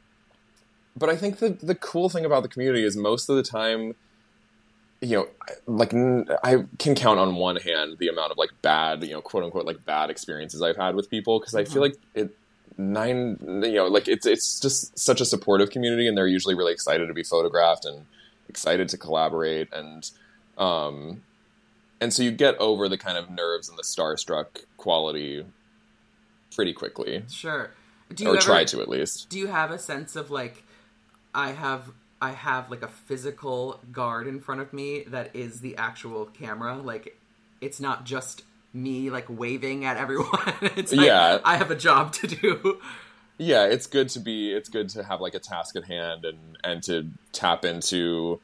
but I think the the cool thing about the community is most of the time, you know, like n- I can count on one hand the amount of like bad, you know, quote unquote, like bad experiences I've had with people because I feel like it nine, you know, like it's it's just such a supportive community and they're usually really excited to be photographed and excited to collaborate and um and so you get over the kind of nerves and the starstruck quality pretty quickly. Sure. Do or ever- try to at least. Do you have a sense of like I have I have like a physical guard in front of me that is the actual camera. Like it's not just me like waving at everyone. *laughs* it's like Yeah. I have a job to do. yeah it's good to be it's good to have like a task at hand and and to tap into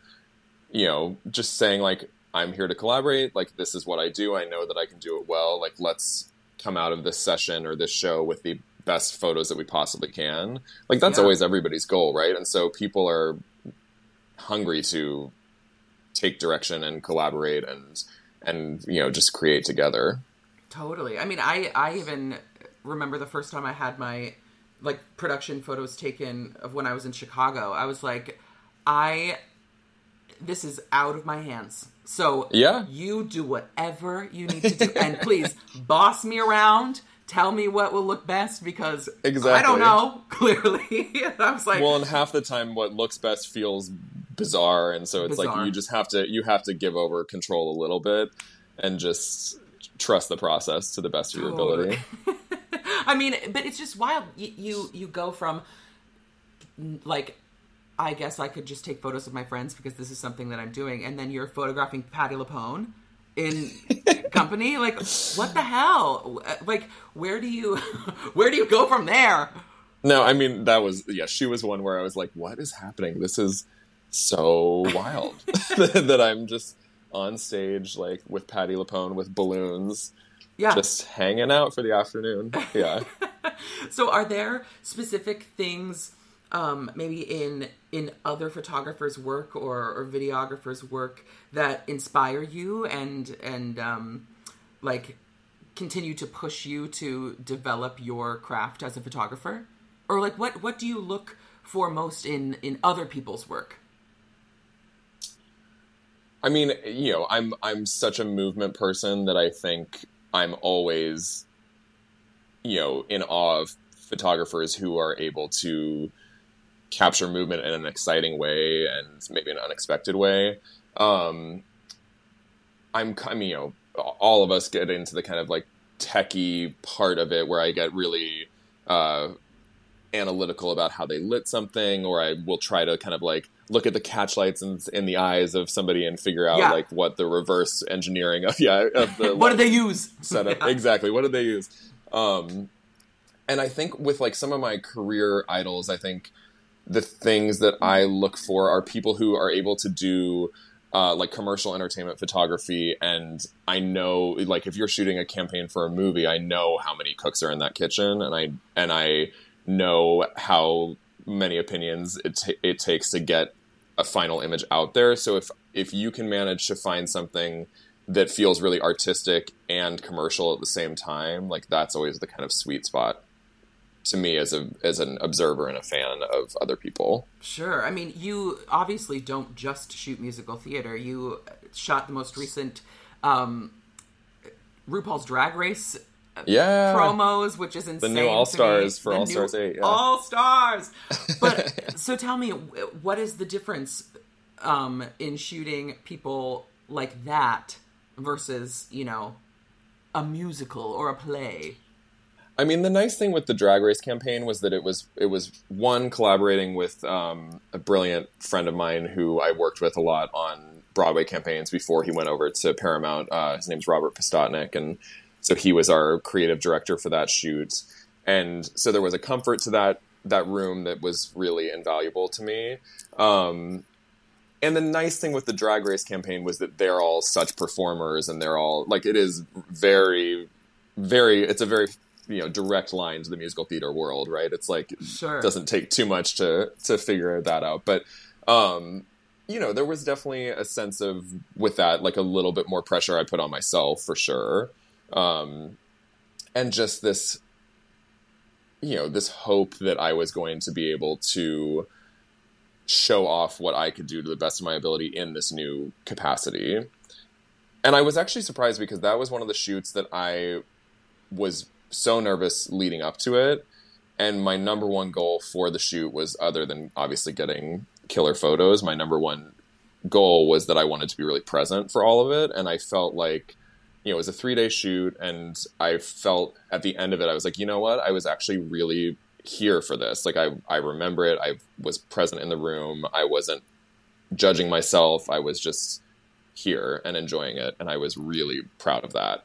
you know just saying like i'm here to collaborate like this is what i do i know that i can do it well like let's come out of this session or this show with the best photos that we possibly can like that's Yeah. always everybody's goal right and so people are hungry to take direction and collaborate and and you know just create together Totally. I mean, I I even remember the first time I had my like production photos taken of when I was in Chicago. I was like, I this is out of my hands. So Yeah. you do whatever you need to do, and *laughs* please boss me around. Tell me what will look best because exactly. I don't know *laughs* clearly. *laughs* I was like, well and half the time what looks best feels bizarre and so it's Bizarre. like you just have to you have to give over control a little bit and just trust the process to the best of your ability *laughs* I mean, but it's just wild. You, you you go from like, I guess I could just take photos of my friends because this is something that I'm doing, and then you're photographing Patti LuPone in *laughs* company. Like, what the hell? Uh, like, where do you *laughs* where do you go from there? no i mean that was yeah she was one where i was like what is happening this is so wild *laughs* *laughs* that i'm just on stage like with Patti LuPone with balloons Yeah. just hanging out for the afternoon yeah *laughs* So, are there specific things, um, maybe in in other photographers' work or, or videographers' work that inspire you and and um, like continue to push you to develop your craft as a photographer? Or like what what do you look for most in in other people's work? I mean, you know, I'm I'm such a movement person that I think I'm always, you know, in awe of photographers who are able to capture movement in an exciting way and maybe an unexpected way. Um, I'm, I mean, you know, all of us get into the kind of like techie part of it where I get really uh, analytical about how they lit something, or I will try to kind of like look at the catch lights in, in the eyes of somebody and figure out Yeah. like what the reverse engineering of yeah of the *laughs* what did they use? *laughs* setup Yeah. exactly what did they use um and i think with like some of my career idols i think the things that i look for are people who are able to do uh, like commercial entertainment photography and i know like if you're shooting a campaign for a movie i know how many cooks are in that kitchen and i and i know how many opinions it, ta it takes to get a final image out there so if if you can manage to find something that feels really artistic and commercial at the same time like that's always the kind of sweet spot to me as a as an observer and a fan of other people Sure. I mean, you obviously don't just shoot musical theater. You shot the most recent um, RuPaul's Drag Race yeah promos, which is insane. The new All Stars for The All Stars 8, yeah. All Stars. But *laughs* so tell me, what is the difference um, in shooting people like that versus you know a musical or a play? I mean, the nice thing with the Drag Race campaign was that it was it was one collaborating with um, a brilliant friend of mine who I worked with a lot on Broadway campaigns before he went over to Paramount. Uh, his name's Robert Postotnik, and so he was our creative director for that shoot. And so there was a comfort to that that room that was really invaluable to me. Um, and the nice thing with the Drag Race campaign was that they're all such performers, and they're all like it is very, very. It's a very you know direct line to the musical theater world, right? It's like Sure. it doesn't take too much to to figure that out, but um, you know there was definitely a sense of with that like a little bit more pressure I put on myself for sure, um, and just this you know this hope that I was going to be able to show off what I could do to the best of my ability in this new capacity. And I was actually surprised because that was one of the shoots that I was so nervous leading up to it. And my number one goal for the shoot was other than obviously getting killer photos, my number one goal was that I wanted to be really present for all of it. And I felt like, you know, it was a three day shoot. And I felt at the end of it, I was like, you know what? I was actually really here for this. Like, I, I remember it. I was present in the room. I wasn't judging myself. I was just here and enjoying it. And I was really proud of that.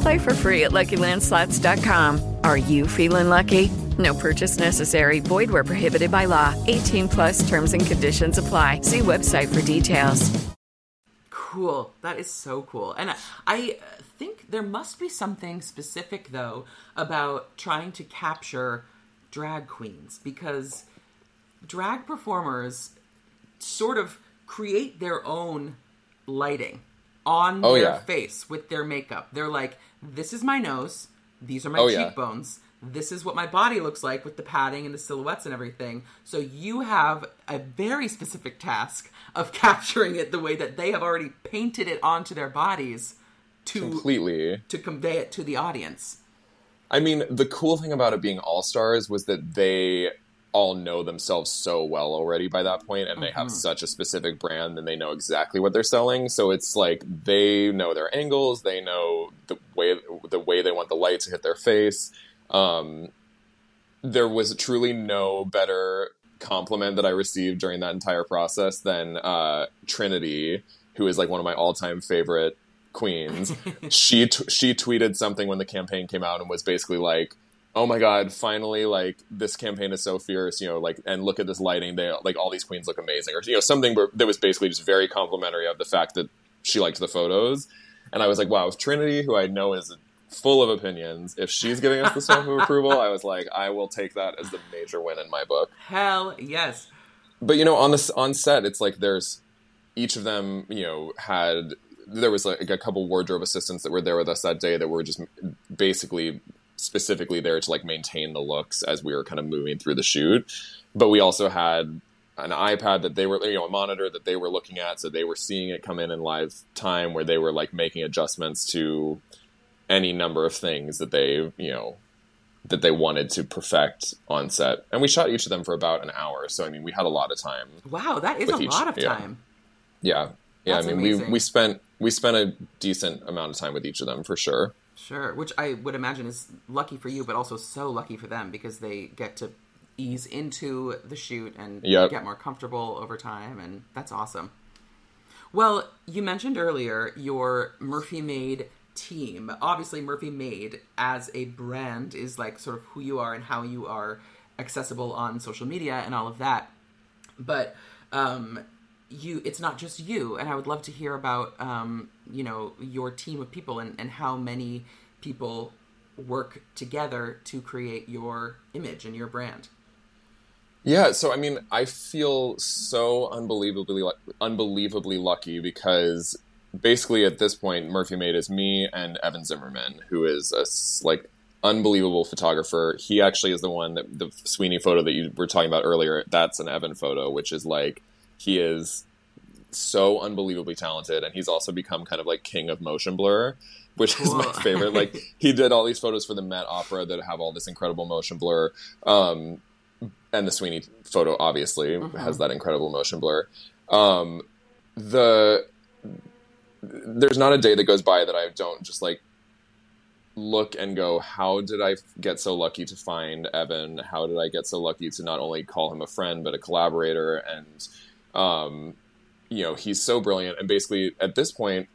Play for free at LuckyLandSlots.com. Are you feeling lucky? No purchase necessary. Void where prohibited by law. 18 plus terms and conditions apply. See website for details. Cool. That is so cool. And I, I think there must be something specific, though, about trying to capture drag queens because drag performers sort of create their own lighting on Oh, their yeah. face with their makeup. They're like, this is my nose, these are my Oh, yeah. cheekbones. This is what my body looks like with the padding and the silhouettes and everything. So you have a very specific task of *laughs* capturing it the way that they have already painted it onto their bodies to Completely. to convey it to the audience. I mean, the cool thing about it being All Stars was that they all know themselves so well already by that point and they have Mhm. such a specific brand and they know exactly what they're selling so it's like they know their angles they know the way the way they want the light to hit their face um, there was truly no better compliment that I received during that entire process than uh, Trinity, who is like one of my all-time favorite queens. *laughs* she t- she tweeted something when the campaign came out and was basically like, "Oh my god, finally! Like this campaign is so fierce, you know. Like, and look at this lighting. They like all these queens look amazing, or you know, something that was basically just very complimentary of the fact that she liked the photos." And I was like, "Wow, if Trinity, who I know is full of opinions, if she's giving us the stamp of *laughs* approval, I was like, I will take that as the major win in my book." Hell yes. but you know on this on set it's like there's each of them you know had there was like a couple wardrobe assistants that were there with us that day that were just basically specifically there to like maintain the looks as we were kind of moving through the shoot but we also had an ipad that they were you know a monitor that they were looking at so they were seeing it come in in live time where they were like making adjustments to any number of things that they you know that they wanted to perfect on set. And we shot each of them for about an hour. So I mean, we had a lot of time. Wow, that is a each- lot of yeah. time. Yeah. Yeah, That's I mean, we we spent we spent a decent amount of time with each of them for sure. Sure, which I would imagine is lucky for you, but also so lucky for them because they get to ease into the shoot and Yep. get more comfortable over time, and that's awesome. Well, you mentioned earlier your Murphy Made team. Obviously, Murphy Made as a brand is like sort of who you are and how you are accessible on social media and all of that. But um, you, it's not just you, and I would love to hear about um, you know your team of people and, and how many people work together to create your image and your brand. Yeah, so I mean, I feel so unbelievably unbelievably lucky because basically at this point, Murphy Made is me and Evan Zimmerman, who is a like unbelievable photographer. He actually is the one that the Sweeney photo that you were talking about earlier. That's an Evan photo, which is like he is so unbelievably talented, and he's also become kind of like king of motion blur. Which is my favorite. Like *laughs* he did all these photos for the Met Opera that have all this incredible motion blur. Um, and the Sweeney photo obviously has that incredible motion blur. Um, the there's not a day that goes by that I don't just like look and go, how did I get so lucky to find Evan? How did I get so lucky to not only call him a friend but a collaborator? And um, you know, he's so brilliant. And basically, at this point,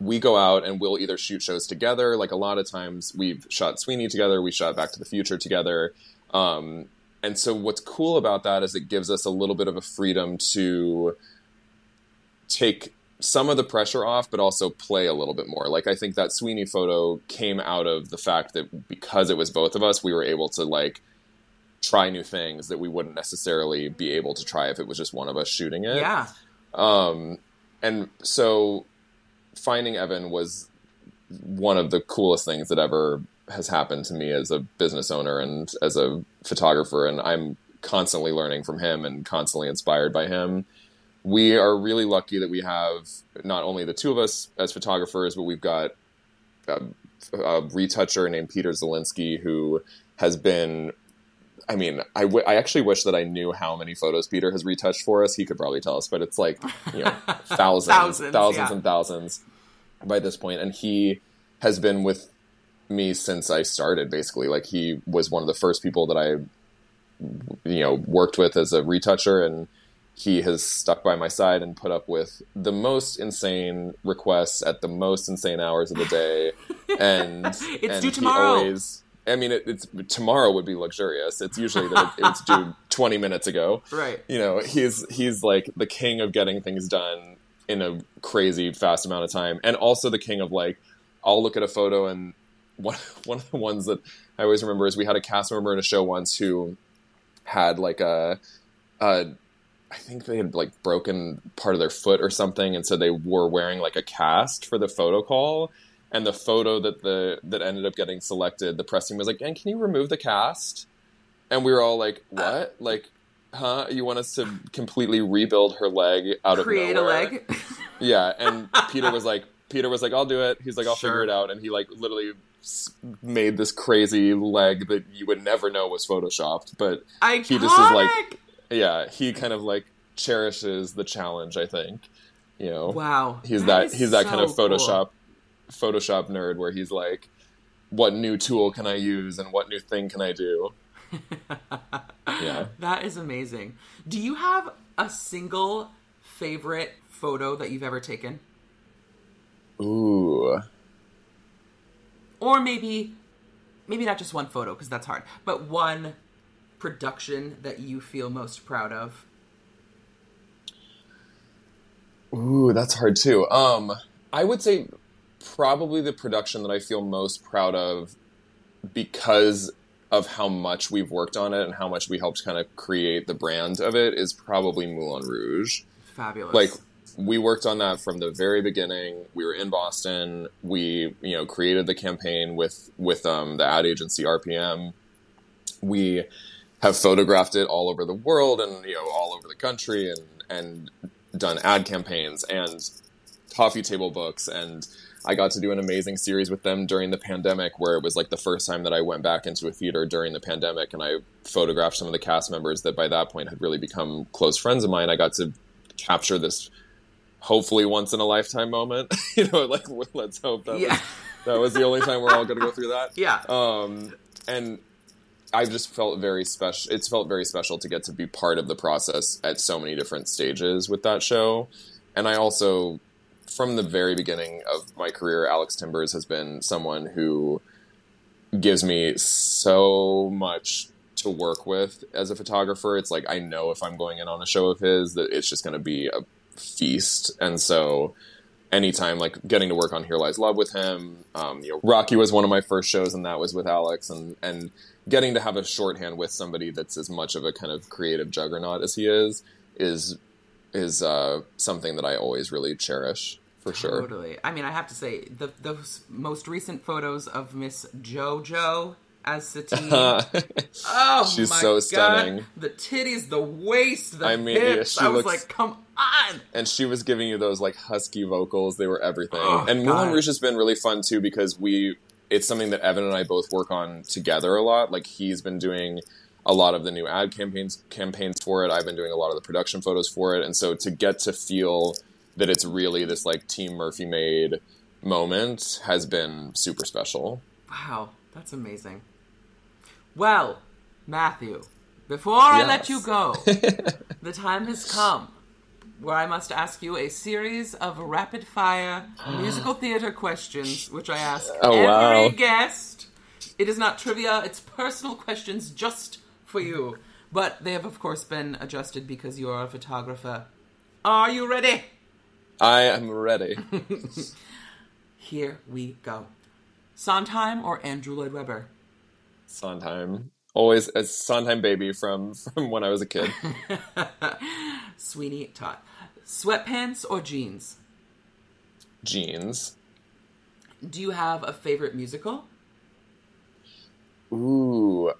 we go out and we'll either shoot shows together. Like a lot of times, we've shot Sweeney together. We shot Back to the Future together. Um, and so, what's cool about that is it gives us a little bit of a freedom to take some of the pressure off, but also play a little bit more. Like I think that Sweeney photo came out of the fact that because it was both of us, we were able to like try new things that we wouldn't necessarily be able to try if it was just one of us shooting it. Yeah. Um, and so finding Evan was one of the coolest things that ever has happened to me as a business owner and as a photographer. And I'm constantly learning from him and constantly inspired by him. We are really lucky that we have not only the two of us as photographers, but we've got a, a retoucher named Peter Zielinski who has been I mean, I, w- I actually wish that I knew how many photos Peter has retouched for us. He could probably tell us, but it's like you know thousands, *laughs* Thousands, thousands, yeah. and thousands by this point. And he has been with me since I started. Basically, like he was one of the first people that I you know worked with as a retoucher, and he has stuck by my side and put up with the most insane requests at the most insane hours of the day. *laughs* And It's and due tomorrow. always I mean, it, it's tomorrow would be luxurious. It's usually that it, it's due *laughs* twenty minutes ago. Right. You know, he's he's like the king of getting things done in a crazy fast amount of time, and also the king of like, I'll look at a photo and one *laughs* one of the ones that I always remember is we had a cast member in a show once who had like a, a I think they had like broken part of their foot or something, and so they were wearing like a cast for the photo call. And the photo that the that ended up getting selected, the press team was like, "And can you remove the cast?" And we were all like, uh, "What? Like, huh? You want us to completely rebuild her leg out of Create a leg. *laughs* Yeah, and Peter was like, Peter was like, "I'll do it." He's like, "I'll Sure. figure it out," and he like literally made this crazy leg that you would never know was photoshopped, but Iconic! he just is like, yeah, he kind of like cherishes the challenge. I think, you know, Wow, he's that that, he's that kind of Photoshop cool. Photoshop nerd where he's like, what new tool can I use and what new thing can I do? yeah. *laughs* That is amazing. Do you have a single favorite photo that you've ever taken? Ooh. Or maybe maybe not just one photo because that's hard, but one production that you feel most proud of. Ooh, that's hard too. Um, I would say probably the production that I feel most proud of because of how much we've worked on it and how much we helped kind of create the brand of it is probably Moulin Rouge. Fabulous. Like we worked on that from the very beginning. We were in Boston. We, you know, created the campaign with with um, the ad agency RPM. We have photographed it all over the world and you know all over the country and and done ad campaigns and coffee table books and I got to do an amazing series with them during the pandemic where it was like the first time that I went back into a theater during the pandemic and I photographed some of the cast members that by that point had really become close friends of mine. I got to capture this hopefully once in a lifetime moment. *laughs* you know, like let's hope that Yeah. was, that was the only time we're all going to go through that. *laughs* Yeah. Um, and I've just felt very special. It's felt very special to get to be part of the process at so many different stages with that show. And I also, from the very beginning of my career, Alex Timbers has been someone who gives me so much to work with as a photographer. It's like I know if I'm going in on a show of his that it's just going to be a feast. And so anytime like getting to work on Here Lies Love with him, um, you know, Rocky was one of my first shows and that was with Alex and and getting to have a shorthand with somebody that's as much of a kind of creative juggernaut as he is is is uh, something that I always really cherish for sure. Totally. I mean, I have to say the those most recent photos of Miss JoJo as Satine. *laughs* oh, She's so God. stunning. The titties, the waist, the I mean, yeah, hips. she I was looks- like, come on. and she was giving you those like husky vocals. They were everything. Oh, and Moulin God. Rouge has been really fun too because we it's something that Evan and I both work on together a lot. Like he's been doing a lot of the new ad campaigns campaigns for it. I've been doing a lot of the production photos for it. And so to get to feel that it's really this like Team Murphy Made moment has been super special. Wow, that's amazing. Well, Matthew, before I let you go, *laughs* the time has come where I must ask you a series of rapid fire *gasps* musical theater questions, which I ask Oh, every wow. guest. It is not trivia, it's personal questions just for you. But they have, of course, been adjusted because you are a photographer. Are you ready? I am ready. *laughs* Here we go. Sondheim or Andrew Lloyd Webber? Sondheim. Always a Sondheim baby from *laughs* from when I was a kid. *laughs* Sweeney Todd. Sweatpants or jeans? Jeans. Do you have a favorite musical? Ooh,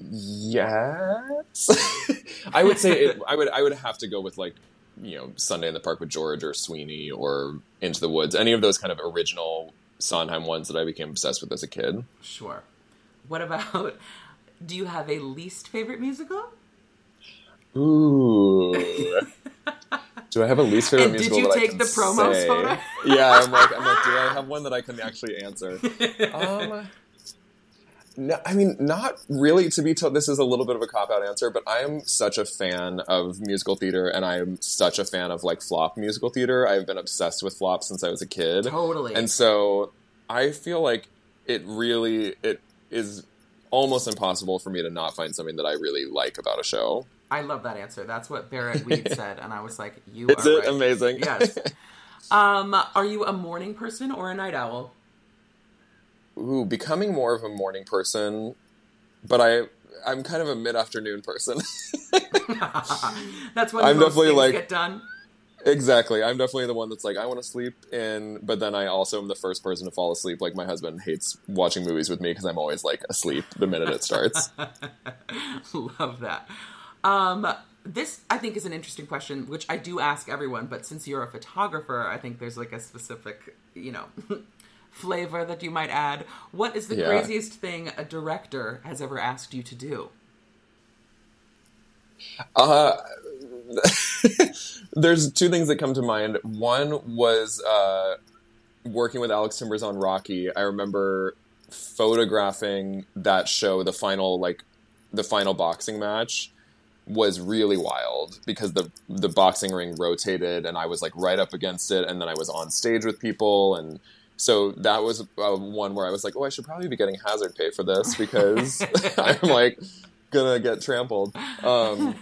yes. *laughs* I would say it, I would I would have to go with like you know Sunday in the Park with George or Sweeney or Into the Woods. Any of those kind of original Sondheim ones that I became obsessed with as a kid. Sure. What about? Do you have a least favorite musical? Ooh. Do I have a least favorite And did musical? you that I take can the promos say? photo? yeah, I'm like, I'm like, do I have one that I can actually answer? *laughs* Um, no, I mean, not really. To be told, this is a little bit of a cop out answer, but I am such a fan of musical theater, and I am such a fan of like flop musical theater. I've been obsessed with flop since I was a kid. Totally. And so I feel like it really it is almost impossible for me to not find something that I really like about a show. I love that answer. That's what Barrett *laughs* Weed said, and I was like, "You Is are it right." amazing? Yes. *laughs* Um, are you a morning person or a night owl? Ooh, becoming more of a morning person, but I I'm kind of a mid afternoon person. *laughs* *laughs* That's when I'm definitely like- get done. exactly. I'm definitely the one that's like I want to sleep in, but then I also am the first person to fall asleep. Like my husband hates watching movies with me because I'm always like asleep the minute it starts. *laughs* Love that. Um, this I think is an interesting question, which I do ask everyone. But since you're a photographer, I think there's like a specific, you know, flavor that you might add. What is the Yeah. craziest thing a director has ever asked you to do? Uh, *laughs* there's two things that come to mind. One was uh, working with Alex Timbers on Rocky. I remember photographing that show, the final like the final boxing match was really wild because the the boxing ring rotated and I was like right up against it and then I was on stage with people and so that was uh, one where I was like, oh, I should probably be getting hazard pay for this because *laughs* I'm like gonna get trampled. Um,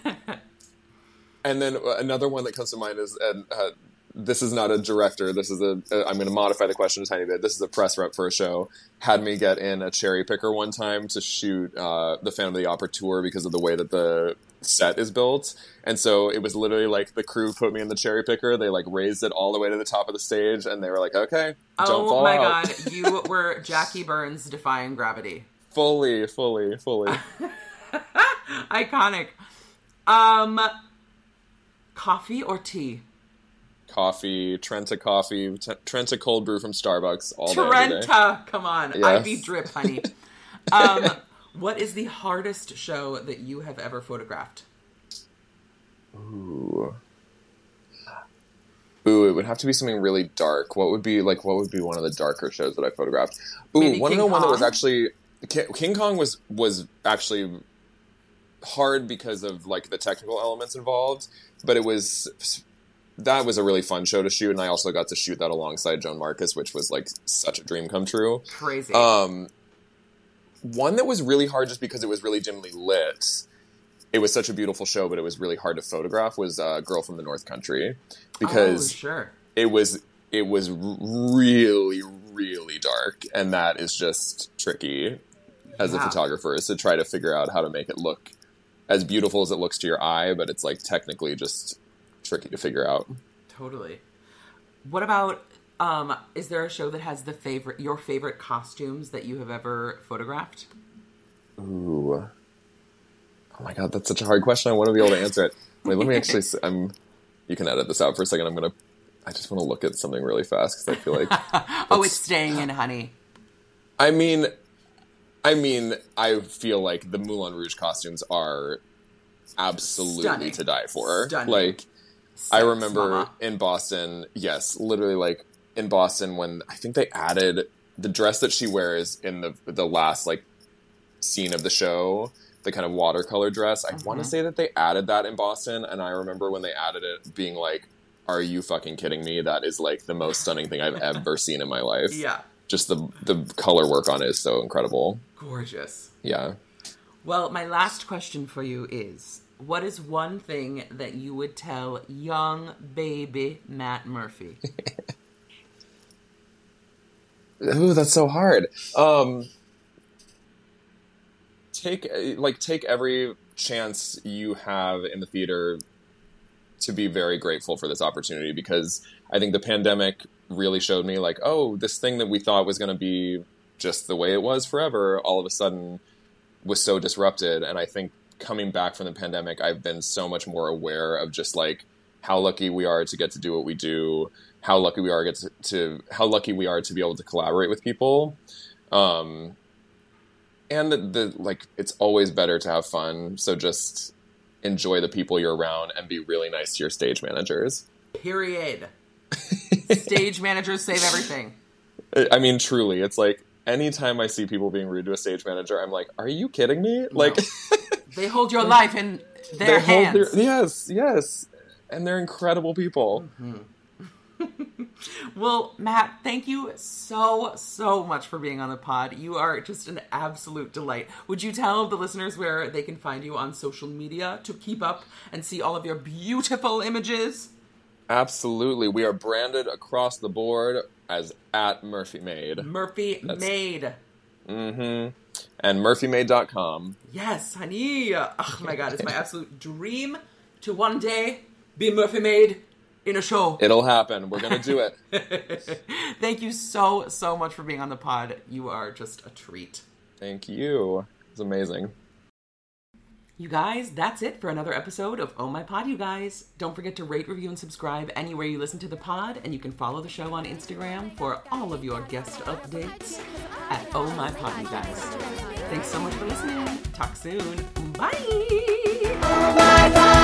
*laughs* and then another one that comes to mind is, and uh, this is not a director. This is a. I'm going to modify the question a tiny bit. This is a press rep for a show. Had me get in a cherry picker one time to shoot uh, the Phantom of the Opera tour because of the way that the set is built. And so it was literally like the crew put me in the cherry picker. They like raised it all the way to the top of the stage, and they were like, "Okay, don't oh fall my out." god, you *laughs* were Jackie Burns defying gravity. fully, fully, fully. *laughs* Iconic. Um, coffee or tea? Coffee, Trenta coffee, T- Trenta cold brew from Starbucks all day. every day. Trenta, come on, Yes. IV drip, honey. *laughs* um, what is the hardest show that you have ever photographed? Ooh. Ooh, it would have to be something really dark. What would be like? What would be one of the darker shows that I photographed? Ooh, Maybe to King know one that was actually King Kong was was actually hard because of like the technical elements involved, but it was that was a really fun show to shoot, and I also got to shoot that alongside Joan Marcus, which was like such a dream come true. Crazy. Um, one that was really hard just because it was really dimly lit. It was such a beautiful show, but it was really hard to photograph. Was uh, "Girl from the North Country" because oh, sure. it was it was really really dark, and that is just tricky as a photographer is to try to figure out how to make it look as beautiful as it looks to your eye, but it's like technically just tricky to figure out. Totally. What about um is there a show that has the favorite your favorite costumes that you have ever photographed? Ooh. Oh my god, that's such a hard question. I want to be able to answer it. Wait, let me actually. I'm. You can edit this out for a second. I'm gonna. I just want to look at something really fast because I feel like. *laughs* oh, it's staying in, honey. I mean, I mean, I feel like the Moulin Rouge costumes are absolutely Stunning. to die for. Stunning. Like, I remember mama. in Boston, yes, literally like in Boston when I think they added the dress that she wears in the the last like scene of the show, the kind of watercolor dress. I want Mhm. to say that they added that in Boston, and I remember when they added it, being like, "Are you fucking kidding me? That is like the most stunning thing I've ever *laughs* seen in my life." Yeah. Just the the color work on it is so incredible. Gorgeous. Yeah. Well, my last question for you is what is one thing that you would tell young baby Matt Murphy? *laughs* Ooh, that's so hard. Um, take like take every chance you have in the theater to be very grateful for this opportunity because I think the pandemic really showed me like, oh, this thing that we thought was going to be just the way it was forever, all of a sudden was so disrupted. And I think coming back from the pandemic, I've been so much more aware of just like how lucky we are to get to do what we do, how lucky we are get to, to how lucky we are to be able to collaborate with people. Um, and the, the like it's always better to have fun. So just enjoy the people you're around and be really nice to your stage managers. Period. *laughs* Stage managers save everything. I- I mean, truly, it's like anytime I see people being rude to a stage manager, I'm like, are you kidding me? Like, *laughs* They hold your life in their they hold hands. their- yes, yes, and they're incredible people. *laughs* Well, Matt, thank you so, so much for being on the pod. You are just an absolute delight. Would you tell the listeners where they can find you on social media to keep up and see all of your beautiful images? Absolutely, we are branded across the board as at Murphy Made. Murphy That's- Made. Mm-hmm. And MurphyMade.com. Yes, honey. Oh my god, it's my absolute dream to one day be Murphy Made in a show. It'll happen. We're gonna do it. *laughs* Thank you so, so much for being on the pod. You are just a treat. Thank you. It's amazing. You guys, that's it for another episode of Oh My Pod, you guys. Don't forget to rate, review, and subscribe anywhere you listen to the pod, and you can follow the show on Instagram for all of your guest updates at Oh My Pod, you guys. Thanks so much for listening. Talk soon. Bye. Oh